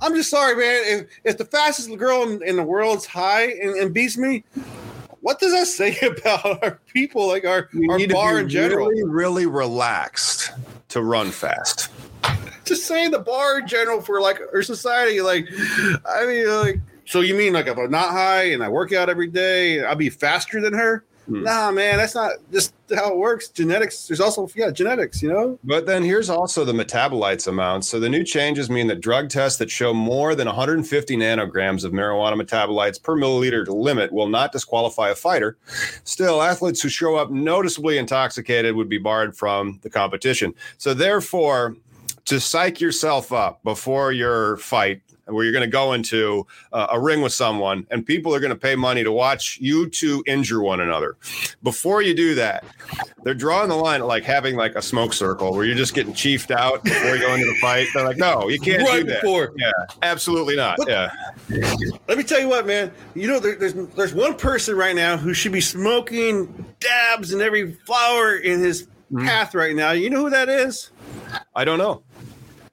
I'm just sorry, man. If if the fastest girl in, in the world's high and, and beats me, what does that say about our people, like our you our bar in general? really, really relaxed to run fast. just saying the bar in general for like our society. Like, I mean, like, so you mean like if I'm not high and I work out every day, I'll be faster than her? Hmm. Nah, man, that's not just how it works. Genetics. There's also yeah, genetics. You know. But then here's also the metabolites amount. So the new changes mean that drug tests that show more than 150 nanograms of marijuana metabolites per milliliter limit will not disqualify a fighter. Still, athletes who show up noticeably intoxicated would be barred from the competition. So therefore, to psych yourself up before your fight where you're going to go into uh, a ring with someone and people are going to pay money to watch you two injure one another before you do that they're drawing the line at like having like a smoke circle where you're just getting chiefed out before you go into the fight they're like no you can't right do that before. yeah absolutely not yeah Let me tell you what, man. You know, there, there's there's one person right now who should be smoking dabs in every flower in his Hmm. path right now. You know who that is? i don't know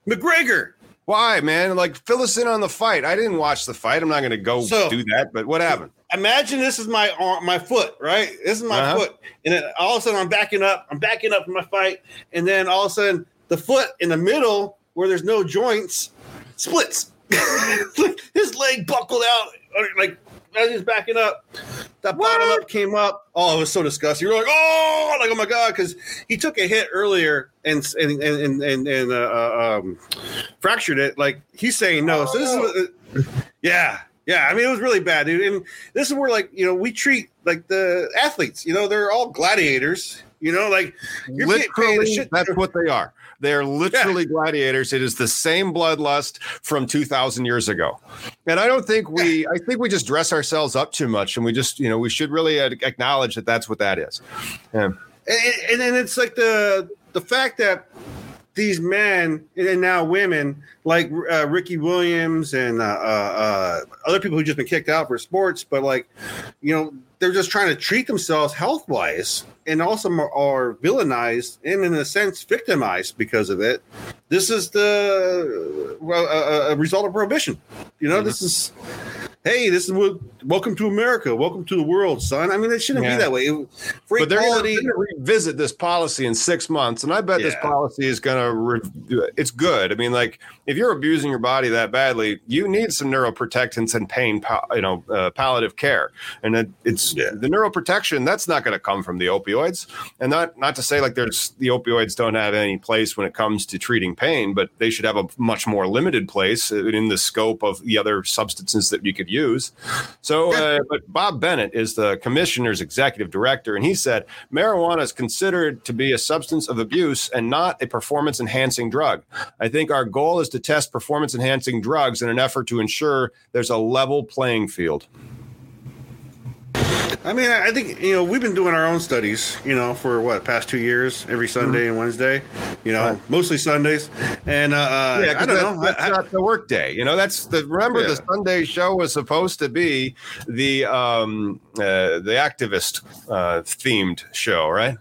McGregor. Why man like fill us in on the fight i didn't watch the fight i'm not going to go So- do that but what happened imagine this is my arm, my foot, right? This is my Uh-huh. foot, and then all of a sudden I'm backing up. I'm backing up from my fight, and then all of a sudden the foot in the middle where there's no joints splits. His leg buckled out, like as he's backing up. That bottom up came up. Oh, it was so disgusting. You're like, oh, like oh my god, because he took a hit earlier and and and and, and, and uh, uh, um, fractured it. Like he's saying no. So this is what, yeah. Yeah, I mean it was really bad, dude. And this is where like you know we treat like the athletes. You know they're all gladiators. You know, like you're getting paid a shit. that's what they are they're literally gladiators. It is the same bloodlust from 2000 years ago. And i don't think we i think we just dress ourselves up too much and we just you know we should really acknowledge that that's what that is. Yeah. and, and then it's like the the fact that these men and now women like uh, Ricky Williams and uh, uh, uh, other people who just been kicked out for sports, but like you know they're just trying to treat themselves health wise and also are villainized and in a sense victimized because of it this is the well, a, a result of prohibition you know mm-hmm. this is hey, this is what welcome to America, welcome to the world, son. I mean, it shouldn't yeah. be that way. But they're going to revisit this policy in six months, and I bet yeah. this policy is going to. Re- it's good. I mean, like if you're abusing your body that badly, you need some neuroprotectants and pain, you know, uh, palliative care, and it, it's yeah. the neuroprotection that's not going to come from the opioids, and not not to say like there's the opioids don't have any place when it comes to treating pain, but they should have a much more limited place in the scope of the other substances that you could use. So, uh, but Bob Bennett is the commissioner's executive director, and he said marijuana is considered to be a substance of abuse and not a performance enhancing drug. I think our goal is to test performance enhancing drugs in an effort to ensure there's a level playing field. I mean, I think you know we've been doing our own studies, you know, for what past two years, every Sunday mm-hmm. and Wednesday, you know, right. mostly Sundays, and uh, uh yeah, I don't know, that's I, not the work day, you know. That's the remember yeah. the Sunday show was supposed to be the um uh, the activist uh, themed show, right?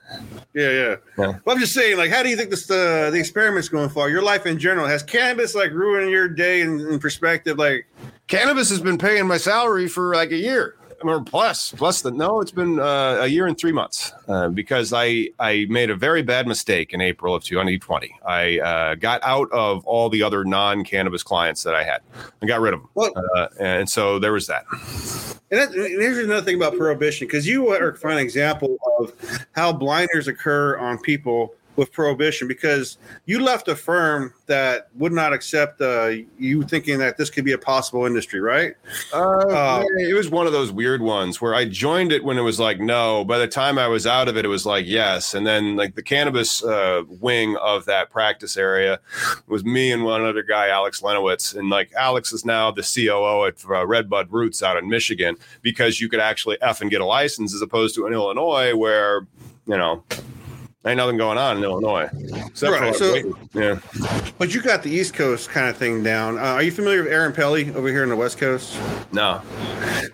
Yeah, yeah. yeah. Well, I'm just saying, like, how do you think this uh, the experiment's going for your life in general? Has cannabis like ruined your day in, in perspective? Like, cannabis has been paying my salary for like a year or plus plus the no it's been uh, a year and three months uh, because i i made a very bad mistake in april of 2020 i uh, got out of all the other non-cannabis clients that i had i got rid of them well, uh, and so there was that. And, that, and here's another thing about prohibition because you are a fine example of how blinders occur on people with prohibition because you left a firm that would not accept uh, you thinking that this could be a possible industry, right? Uh, uh, it was one of those weird ones where I joined it when it was like no. By the time I was out of it, it was like yes, and then like the cannabis uh, wing of that practice area was me and one other guy, Alex Lenowitz, and like Alex is now the COO at uh, Redbud Roots out in Michigan because you could actually f and get a license as opposed to in Illinois where you know ain't nothing going on in Illinois. Except right. so, yeah. But you got the East Coast kind of thing down. Uh, are you familiar with Aaron Pelley over here in the West Coast? No.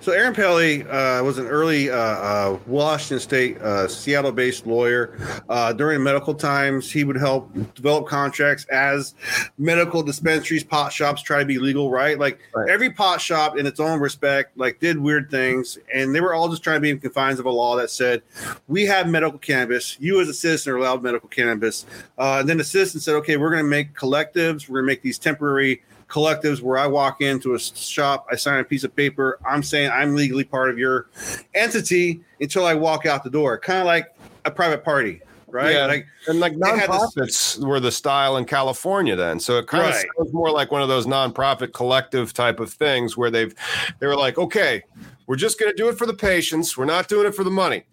So Aaron Pelley uh, was an early uh, uh Washington State, uh, Seattle-based lawyer. Uh, during medical times, he would help develop contracts as medical dispensaries, pot shops try to be legal. Right, like right. every pot shop in its own respect, like did weird things, and they were all just trying to be in confines of a law that said, "We have medical cannabis. You as a citizen." Citizen allowed medical cannabis. Uh, and then the citizen said, okay, we're going to make collectives. We're going to make these temporary collectives where I walk into a shop, I sign a piece of paper. I'm saying I'm legally part of your entity until I walk out the door, kind of like a private party. Right. Yeah. Like, and like nonprofits were the style in California then. So it kind right. of sounds more like one of those nonprofit collective type of things where they've, they were like, okay, we're just going to do it for the patients. We're not doing it for the money.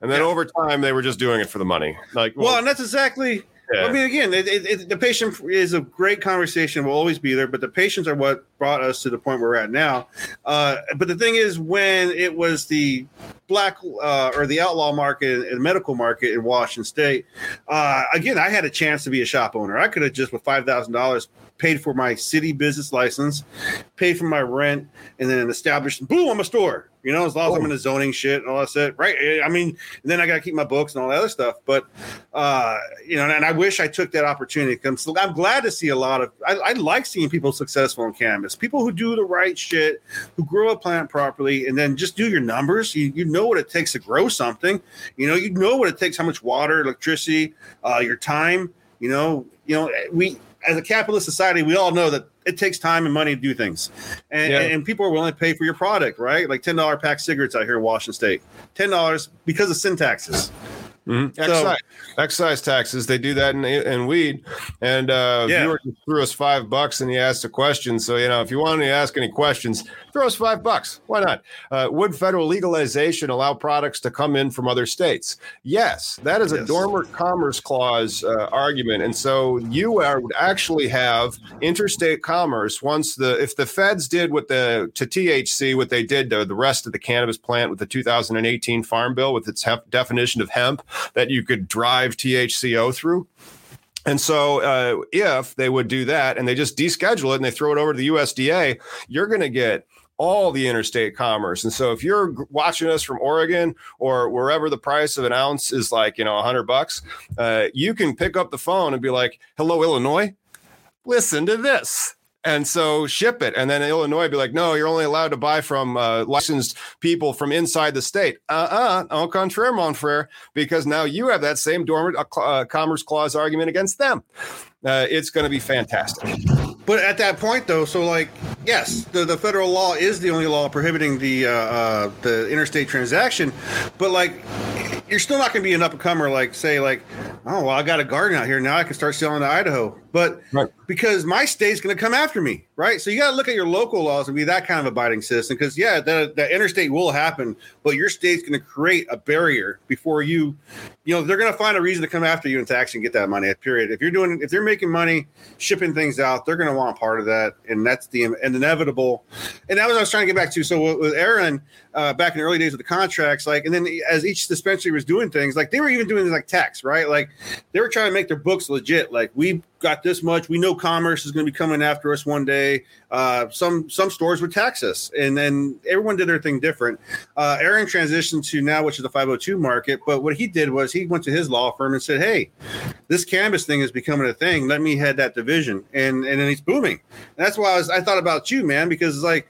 And then yeah. over time, they were just doing it for the money. Like, well, well and that's exactly. Yeah. I mean, again, it, it, it, the patient is a great conversation. Will always be there, but the patients are what brought us to the point we're at now. Uh, but the thing is, when it was the black uh, or the outlaw market and medical market in Washington State, uh, again, I had a chance to be a shop owner. I could have just with five thousand dollars paid for my city business license, paid for my rent, and then established. Boom, I'm a store. You know, as long as oh. I'm in the zoning shit and all that shit, right? I mean, then I got to keep my books and all that other stuff. But uh, you know, and I wish I took that opportunity. I'm, I'm glad to see a lot of. I, I like seeing people successful in cannabis. People who do the right shit, who grow a plant properly, and then just do your numbers. You, you know what it takes to grow something. You know, you know what it takes, how much water, electricity, uh, your time. You know, you know, we as a capitalist society, we all know that it takes time and money to do things, and, yeah. and people are willing to pay for your product, right? Like ten dollar pack cigarettes out here in Washington State, ten dollars because of sin taxes. Mm-hmm. Excise, excise taxes. They do that in, in weed. And uh, yeah. viewer threw us five bucks and he asked a question. So, you know, if you want to ask any questions, throw us five bucks. Why not? Uh, would federal legalization allow products to come in from other states? Yes, that is a yes. dormant commerce clause uh, argument. And so you are, would actually have interstate commerce once the, if the feds did what the, to THC, what they did to the rest of the cannabis plant with the 2018 Farm Bill with its hef- definition of hemp that you could drive THCO through. And so, uh, if they would do that and they just deschedule it and they throw it over to the USDA, you're going to get all the interstate commerce. And so if you're watching us from Oregon or wherever the price of an ounce is like, you know, 100 bucks, uh, you can pick up the phone and be like, hello, Illinois, listen to this and so ship it. And then Illinois be like, no, you're only allowed to buy from uh, licensed people from inside the state. Uh uh au contraire, mon frere, because now you have that same dormant uh, uh commerce clause argument against them. Uh, it's going to be fantastic. But at that point, though, so like, yes, the, the federal law is the only law prohibiting the uh, uh, the interstate transaction, but like, you're still not going to be an up and comer like say like, oh well, I got a garden out here now, I can start selling to Idaho, but right. because my state's going to come after me, right? So you got to look at your local laws and be that kind of abiding citizen, because yeah, the the interstate will happen, but your state's going to create a barrier before you, you know, they're going to find a reason to come after you and tax and get that money. Period. If you're doing, if they're making money shipping things out, they're going to want part of that, and that's the and inevitable. And that was what I was trying to get back to. So with Aaron, uh, back in the early days of the contracts, like, and then as each dispensary was doing things, like they were even doing like tax, right? Like they were trying to make their books legit. Like we got this much. We know commerce is going to be coming after us one day. Uh, some some stores would tax us, and then everyone did their thing different. Uh, Aaron transitioned to now, which is the 502 market. But what he did was he went to his law firm and said, "Hey, this cannabis thing is becoming a thing. Let me head that division." And and then he's booming. And that's why I was I thought about you, man, because it's like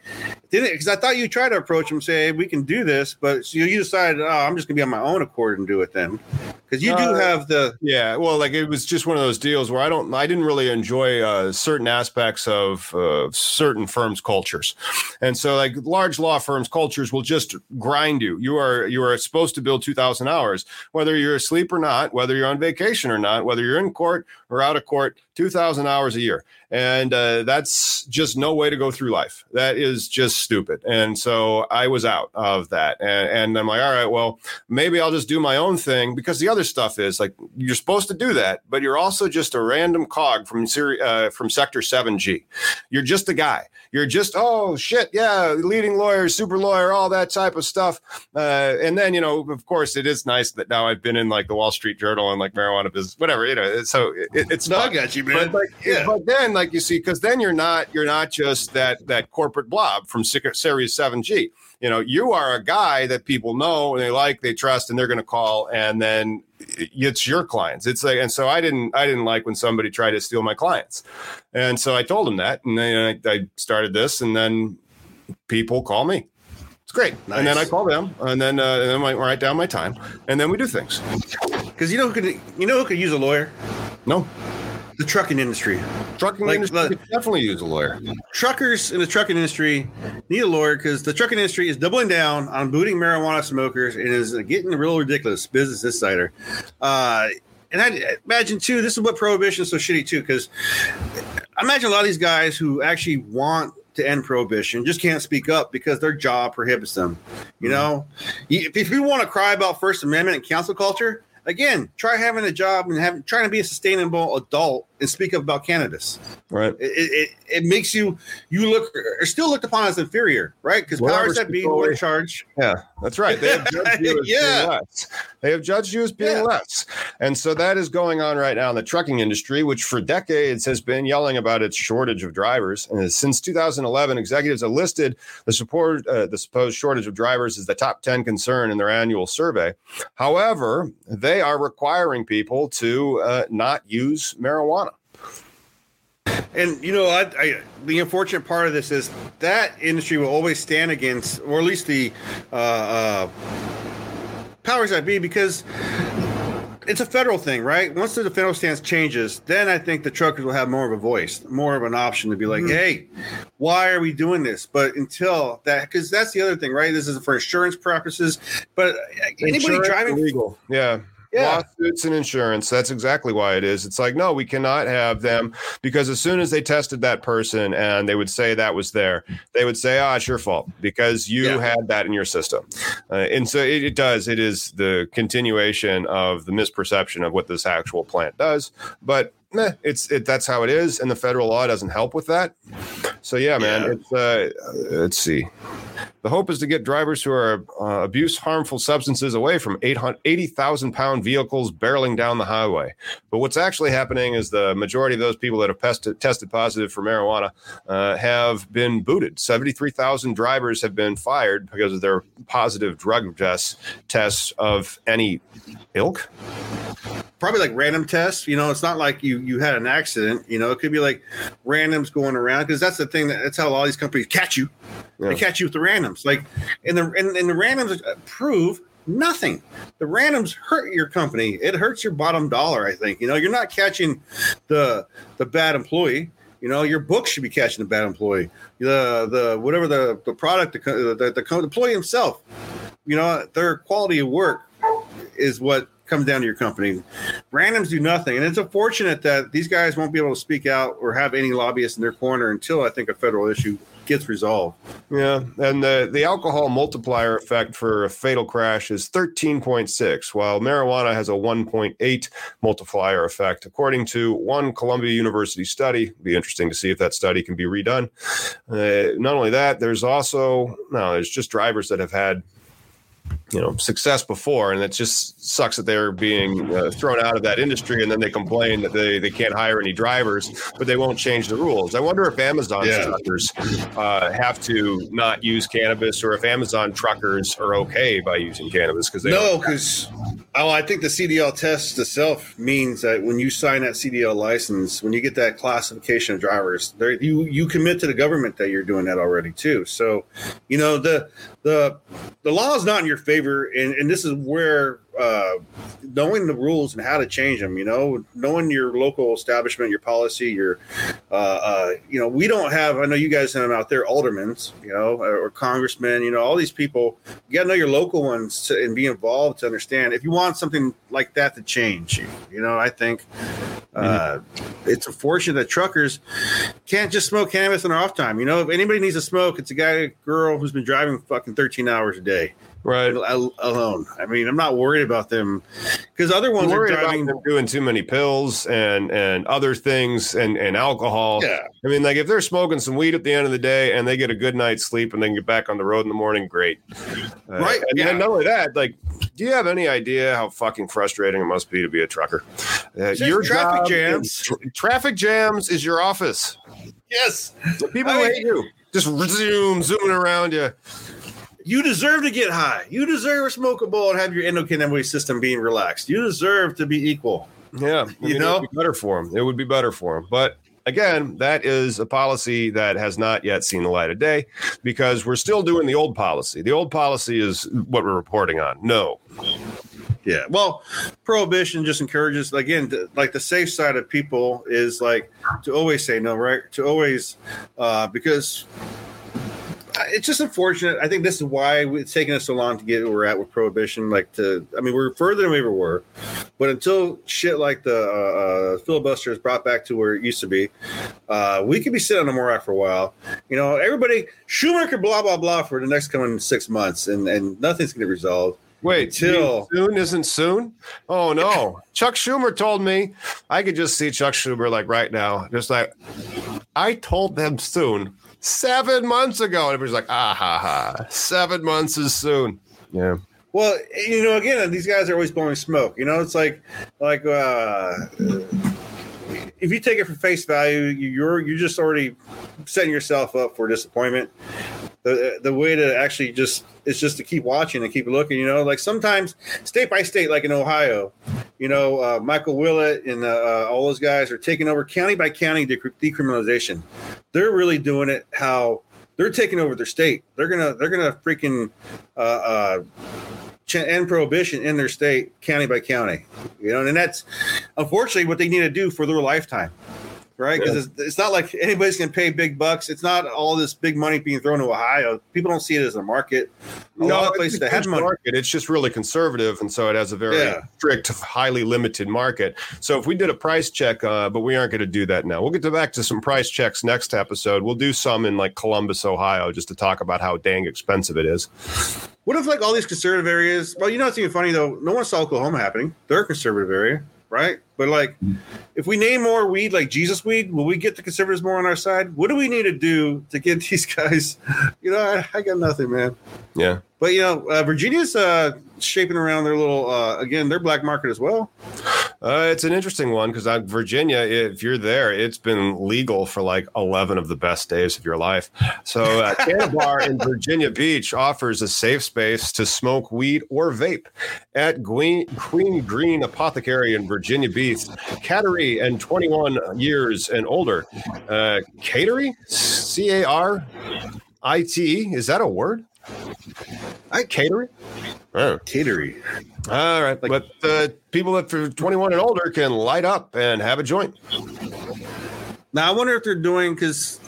didn't because I thought you tried to approach him, say hey, we can do this, but so you decided, oh, I'm just gonna be on my own accord and do it then, because you do uh, have the yeah. Well, like it was just one of those deals where I don't I didn't really enjoy uh, certain aspects of uh, certain firms' cultures, and so like large law firms' cultures will just grind you. You are you are supposed to build two thousand hours, whether you're asleep or not, whether you're on vacation or not, whether you're in court or out of court, two thousand hours a year, and uh, that's just no way to go through life. That is just stupid, and so I was out of that, and, and I'm like, all right, well, maybe I'll just do my own thing because the other stuff is like you're supposed to do that, but you're also just a random cog from uh, from Sector Seven G. You're just a guy. You're just oh shit, yeah, leading lawyer, super lawyer, all that type of stuff. Uh, and then you know, of course, it is nice that now I've been in like the Wall Street Journal and like marijuana business, whatever. You know, so it, it's not got you, man. But, like, yeah. but then, like you see, because then you're not you're not just that that corporate blob from Series Seven G you know, you are a guy that people know and they like, they trust, and they're going to call, and then it's your clients. It's like, and so I didn't, I didn't like when somebody tried to steal my clients, and so I told them that, and then I, I started this, and then people call me. It's great, nice. and then I call them, and then uh, and then I write down my time, and then we do things. Because you know who could, you know who could use a lawyer? No the trucking industry. Trucking like, industry definitely use a lawyer. Truckers in the trucking industry need a lawyer because the trucking industry is doubling down on booting marijuana smokers and is getting real ridiculous. Business Insider. Uh, and I imagine too, this is what prohibition is so shitty too, because I imagine a lot of these guys who actually want to end prohibition just can't speak up because their job prohibits them. You mm-hmm. know, if you want to cry about First Amendment and cancel culture, again, try having a job and having trying to be a sustainable adult and speak up about cannabis. Right. It, it, it makes you you look or still looked upon as inferior, right? Because powers that be who are in charge. Yeah, that's right. They have judged you as yeah. being less. They have judged you as being yeah. less. And so that is going on right now in the trucking industry, which for decades has been yelling about its shortage of drivers. And since 2011, executives have listed the support uh, the supposed shortage of drivers as the top 10 concern in their annual survey. However, they are requiring people to uh, not use marijuana. And you know, I, I, the unfortunate part of this is that industry will always stand against, or at least the uh, uh, powers that be, because it's a federal thing, right? Once the federal stance changes, then I think the truckers will have more of a voice, more of an option to be like, mm-hmm. "Hey, why are we doing this?" But until that, because that's the other thing, right? This is for insurance purposes. But anybody insurance driving legal, yeah yeah. lawsuits and insurance. That's exactly why it is. It's like, no, we cannot have them because as soon as they tested that person and they would say that was there, they would say, ah, oh, it's your fault because you yeah. had that in your system. Uh, and so it, it, does. It is the continuation of the misperception of what this actual plant does. But meh, it's it. That's how it is, and the federal law doesn't help with that. So yeah, man. Yeah. It's uh, let's see. The hope is to get drivers who are uh, abuse harmful substances away from 800 80,000 pound vehicles barreling down the highway. But what's actually happening is the majority of those people that have tested, tested positive for marijuana uh, have been booted. 73,000 drivers have been fired because of their positive drug tests, tests of any ilk. probably like random tests. You know, it's not like you you had an accident. You know, it could be like randoms going around because that's the thing that that's how all these companies catch you. Yeah. They catch you with the randoms. Like, and the and, and the randoms uh, prove nothing. The randoms hurt your company. It hurts your bottom dollar. I think. You know, you're not catching the the bad employee. You know, your book should be catching the bad employee. The the whatever the the product the co- the, the, employee himself. You know, their quality of work is what comes down to your company. Randoms do nothing, and it's unfortunate that these guys won't be able to speak out or have any lobbyists in their corner until I think a federal issue gets resolved. Yeah, and the the alcohol multiplier effect for a fatal crash is 13.6, while marijuana has a 1.8 multiplier effect, according to one Columbia University study. Be interesting to see if that study can be redone. Uh, not only that, there's also no, there's just drivers that have had you know success before and it just sucks that they're being uh, thrown out of that industry and then they complain that they, they can't hire any drivers but they won't change the rules i wonder if amazon Yeah. truckers uh, have to not use cannabis or if amazon truckers are okay by using cannabis because they No, because oh, I think the CDL test itself means that when you sign that CDL license, when you get that classification of drivers, there you you commit to the government that you're doing that already too. So, you know the the the law is not in your favor, and and this is where uh, knowing the rules and how to change them. You know, knowing your local establishment, your policy, your uh, uh, you know, we don't have. I know you guys have them out there, aldermans, you know, or, or congressmen. You know, all these people. You got to know your local ones to, and be involved to understand if you want something like that to change. You know, I think uh, it's unfortunate that truckers can't just smoke cannabis in their off time. You know, if anybody needs to smoke, it's a guy, a girl who's been driving fucking 13 hours a day right alone. I mean, I'm not worried about them because other ones are driving. them doing too many pills and and other things and and alcohol. Yeah. I mean, like if they're smoking some weed at the end of the day and they get a good night's sleep and then get back on the road in the morning, great. Uh, Right, And yeah. then not only that, like, do you have any idea how fucking frustrating it must be to be a trucker? Uh, Just traffic jams. is- tra- traffic jams is your office. Yes, People I mean- hate you. Just zoom, zooming around you. You deserve to get high. You deserve a smoke a bowl and have your endocannabinoid system being relaxed. You deserve to be equal. Yeah, I You mean, know? it would be better for them. It would be better for them. But again, that is a policy that has not yet seen the light of day because we're still doing the old policy. The old policy is what we're reporting on. No, Yeah. Well, prohibition just encourages again, th- like the safe side of people is like to always say no, right? To always, uh, because it's just unfortunate. I think this is why it's taken us so long to get where we're at with prohibition. Like to, I mean, we're further than we ever were, but until shit like the uh, uh, filibuster is brought back to where it used to be, uh, we could be sitting on the MORE Act for a while. You know, everybody Schumer could blah blah blah for the next coming six months, and and nothing's going to resolve. wait, till soon isn't soon. Oh no, Chuck Schumer told me I could just see Chuck Schumer like right now, just like I told them soon seven months ago, and everybody's like, ah ha ha, seven months is soon. Yeah. Well, you know, again, these guys are always blowing smoke. You know, it's like, like, uh, if you take it for face value, you- you're you're just already setting yourself up for disappointment. The the way to actually just is just to keep watching and keep looking. You know, like sometimes state by state, like in Ohio, you know, uh, Michael Willett and uh, uh, all those guys are taking over county by county dec- decriminalization. They're really doing it how they're taking over their state. They're gonna they're gonna freaking uh, uh, end prohibition in their state, county by county. You know, and that's unfortunately what they need to do for their lifetime, right? Because it's, it's not like anybody's going to pay big bucks. It's not all this big money being thrown to Ohio. People don't see it as a market. A lot of places that have money. market. It's just really conservative, and so it has a very Yeah. strict, highly limited market. So if we did a price check, uh, but we aren't going to do that now. We'll get to back to some price checks next episode. We'll do some in like Columbus, Ohio, just to talk about how dang expensive it is. What if like all these conservative areas? Well, you know, it's even funny though. No one saw Oklahoma happening. They're a conservative area. right? But like, if we name more weed like Jesus weed, will we get the conservatives more on our side? What do we need to do to get these guys? You know, I, I got nothing, man. Yeah. But you know, uh, Virginia's uh, shaping around their little uh, again their black market as well. Uh, it's an interesting one because Virginia, if you're there, it's been legal for like 11 of the best days of your life. So, uh, Cannabar in Virginia Beach offers a safe space to smoke weed or vape at Queen, Queen Green Apothecary in Virginia Beach. Cattery and 21 years and older. Uh, Catery, C A R I T. Is that a word? I catering. Oh. Catering. All right, like, but uh, people that are 21 and older can light up and have a joint. Now I wonder if they're doing because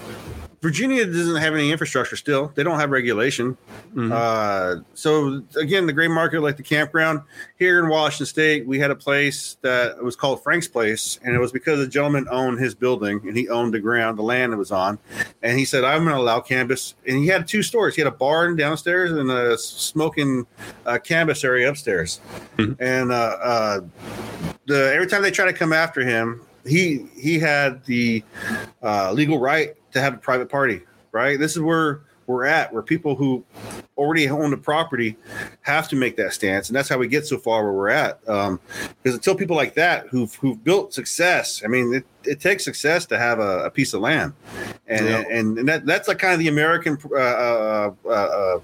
Virginia doesn't have any infrastructure still. They don't have regulation. Mm-hmm. Uh, so again, the gray market, like the campground here in Washington State, we had a place that was called Frank's Place, and it was because a gentleman owned his building and he owned the ground, the land it was on, and he said, "I'm going to allow cannabis." And he had two stores. He had a barn downstairs and a smoking uh, cannabis area upstairs. Mm-hmm. And uh, uh, the every time they try to come after him, he he had the uh, legal right to have a private party, right? This is where we're at, where people who already own the property have to make that stance, and that's how we get so far where we're at. Because um, until people like that who've who've built success, I mean, it, it takes success to have a, a piece of land, and yeah. and, and that that's like kind of the American. Uh, uh, uh,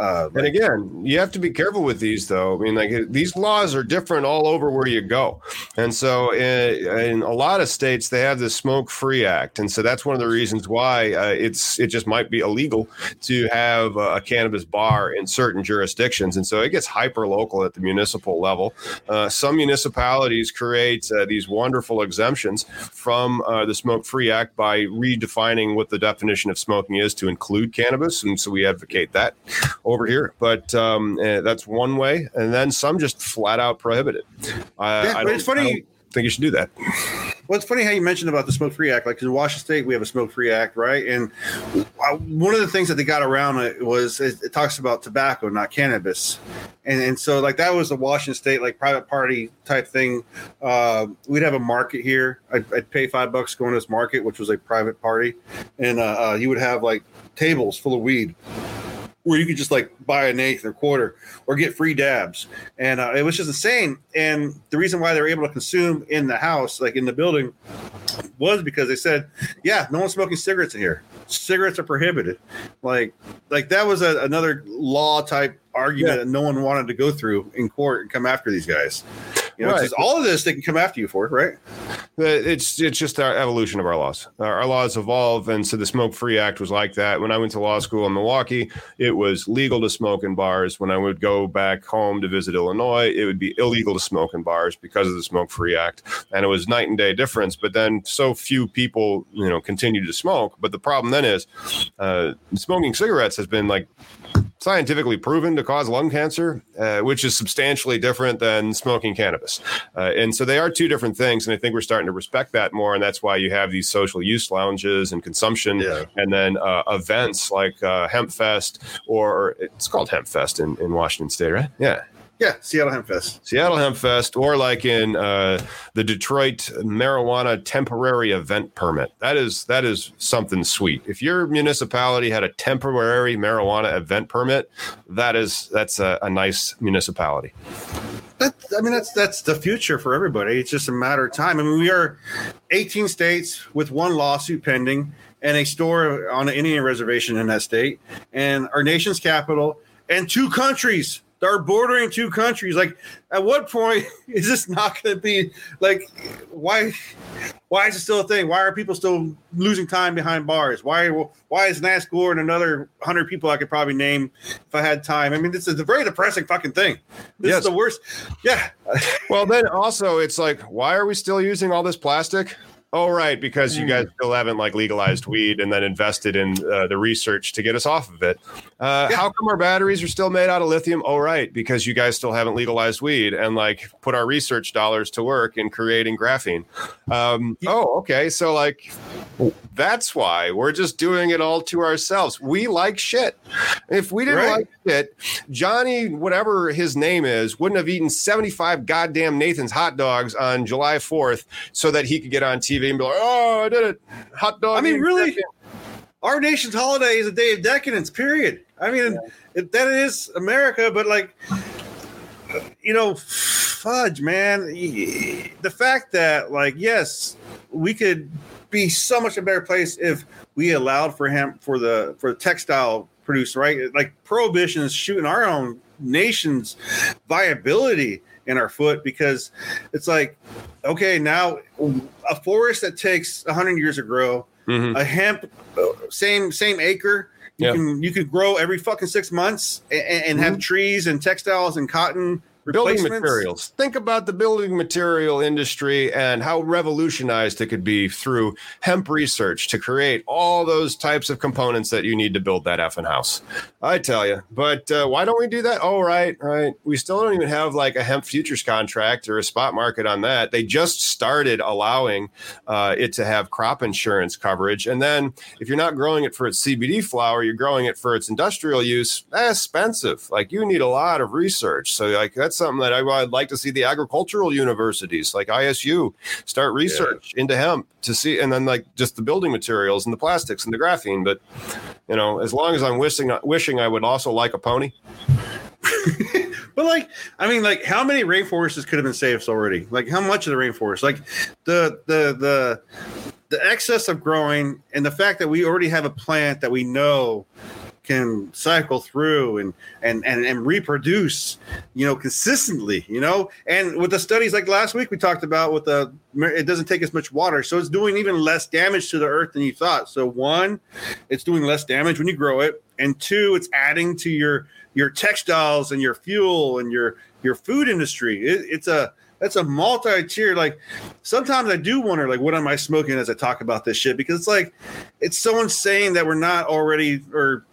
uh, uh and again, you have to be careful with these, though. I mean, like these laws are different all over where you go, and so in, in a lot of states they have the Smoke Free Act, and so that's one of the reasons why uh, it's it just might be illegal to have a cannabis bar in certain jurisdictions, and so it gets hyper local at the municipal level. Uh, some municipalities create these wonderful exemptions from uh, the Smoke Free Act by redefining what the definition of smoking is to include cannabis. And so we advocate that over here. But um, uh, that's one way. And then some just flat out prohibit it. Uh, yeah, but it's funny think you should do that. Well, it's funny how you mentioned about the Smoke Free Act. Like in Washington State, we have a Smoke Free Act, right? And uh, one of the things that they got around it was it, it talks about tobacco, not cannabis, and and so like that was a Washington State like private party type thing. Uh, we'd have a market here. I'd, I'd, pay five bucks going to this market, which was a private party, and uh, uh, you would have like tables full of weed where you could just like buy an eighth or quarter or get free dabs. And uh, it was just insane. And the reason why they were able to consume in the house, like in the building, was because they said, yeah, no one's smoking cigarettes in here. Cigarettes are prohibited. Like, like that was a, another law type argument yeah. that no one wanted to go through in court and come after these guys. You know, right. all of this they can come after you for, right? It's it's just our evolution of our laws. Our, laws evolve, and so the Smoke Free Act was like that. When I went to law school in Milwaukee, it was legal to smoke in bars. When I would go back home to visit Illinois, it would be illegal to smoke in bars because of the Smoke Free Act, and it was night and day difference. But then so few people, you know, continue to smoke. But the problem then is, uh, smoking cigarettes has been like scientifically proven to cause lung cancer, uh, which is substantially different than smoking cannabis. Uh, and so they are two different things. And I think we're starting to respect that more. And that's why you have these social use lounges and consumption yeah. and then uh, events like uh, Hemp Fest, or it's called Hemp Fest in, in Washington State, right? Yeah. Yeah, Seattle Hemp Fest. Seattle Hemp Fest, or like in uh, the Detroit marijuana temporary event permit. That is that is something sweet. If your municipality had a temporary marijuana event permit, that is that's a, a nice municipality. That, I mean, that's that's the future for everybody. It's just a matter of time. I mean, we are 18 states with one lawsuit pending and a store on an Indian reservation in that state, and our nation's capital, and two countries are bordering two countries. Like, at what point is this not going to be like? Why? Why is it still a thing? Why are people still losing time behind bars? Why? Why is Nance Gore and another hundred people I could probably name if I had time? I mean, this is a very depressing fucking thing. This yes. is the worst. Yeah. well, then also it's like, why are we still using all this plastic? Oh, right, because you Hmm. guys still haven't like legalized weed and then invested in uh, the research to get us off of it. Uh, Yeah. How come our batteries are still made out of lithium? Oh, right, because you guys still haven't legalized weed and like put our research dollars to work in creating graphene. Um, oh, okay, so like that's why we're just doing it all to ourselves. We like shit. If we didn't Right. like shit, Johnny, whatever his name is, wouldn't have eaten 75 goddamn Nathan's hot dogs on July 4th so that he could get on TV and be like, oh, I did it. Hot dog. I mean, really, second." our nation's holiday is a day of decadence. Period. I mean, it, that is America, but like, you know, fudge, man. The fact that, like, yes, we could be so much a better place if we allowed for him for the for the textile produce, right? Like, prohibition is shooting our own nation's viability in our foot because it's like, okay, now a forest that takes 100 years to grow Mhm. a hemp same same acre you Yeah. can you could grow every fucking six months and, and have trees and textiles and cotton building materials. Think about the building material industry and how revolutionized it could be through hemp research to create all those types of components that you need to build that effing house. I tell you, but uh, why don't we do that? Oh, right, right. We still don't even have like a hemp futures contract or a spot market on that. They just started allowing uh, it to have crop insurance coverage, and then if you're not growing it for its CBD flower, you're growing it for its industrial use. That's expensive. Like you need a lot of research. So like that's something that I, would like to see the agricultural universities like ISU start research into hemp to see, and then like just the building materials and the plastics and the graphene. But you know, as long as I'm wishing wishing I would also like a pony. But like, I mean, like, how many rainforests could have been saved already? Like, how much of the rainforest? Like, the the the the excess of growing and the fact that we already have a plant that we know can cycle through and and and, and reproduce you know consistently you know? And with the studies like last week we talked about with the it doesn't take as much water so it's doing even less damage to the earth than you thought. So one it's doing less damage when you grow it and two it's adding to your your textiles and your fuel and your your food industry. It, it's a that's a multi-tier like sometimes i do wonder like what am i smoking as i talk about this shit? Because it's like it's so insane that we're not already or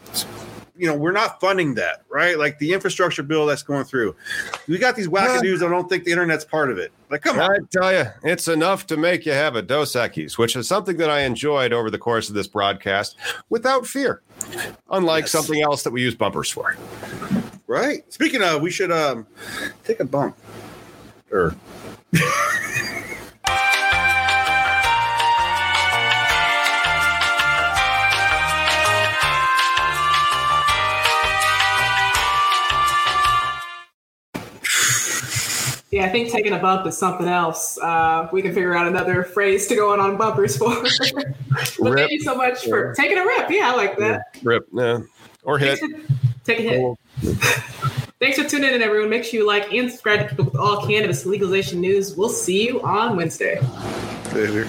you know we're not funding that right? Like the infrastructure bill that's going through. We got these wackadoos that don't think the internet's part of it. Like come on. I tell you, it's enough to make you have a Dos Equis, which is something that I enjoyed over the course of this broadcast without fear, unlike Yes. something else that we use bumpers for. right. Speaking of we should um take a bump or Yeah, I think taking a bump is something else. Uh, we can figure out another phrase to go on on bumpers for. but Rip. thank you so much for taking a rip. Yeah, I like that. Rip, yeah. or hit. Take a hit. Thanks for tuning in, everyone. Make sure you like and subscribe to keep up with all cannabis legalization news. We'll see you on Wednesday. Later.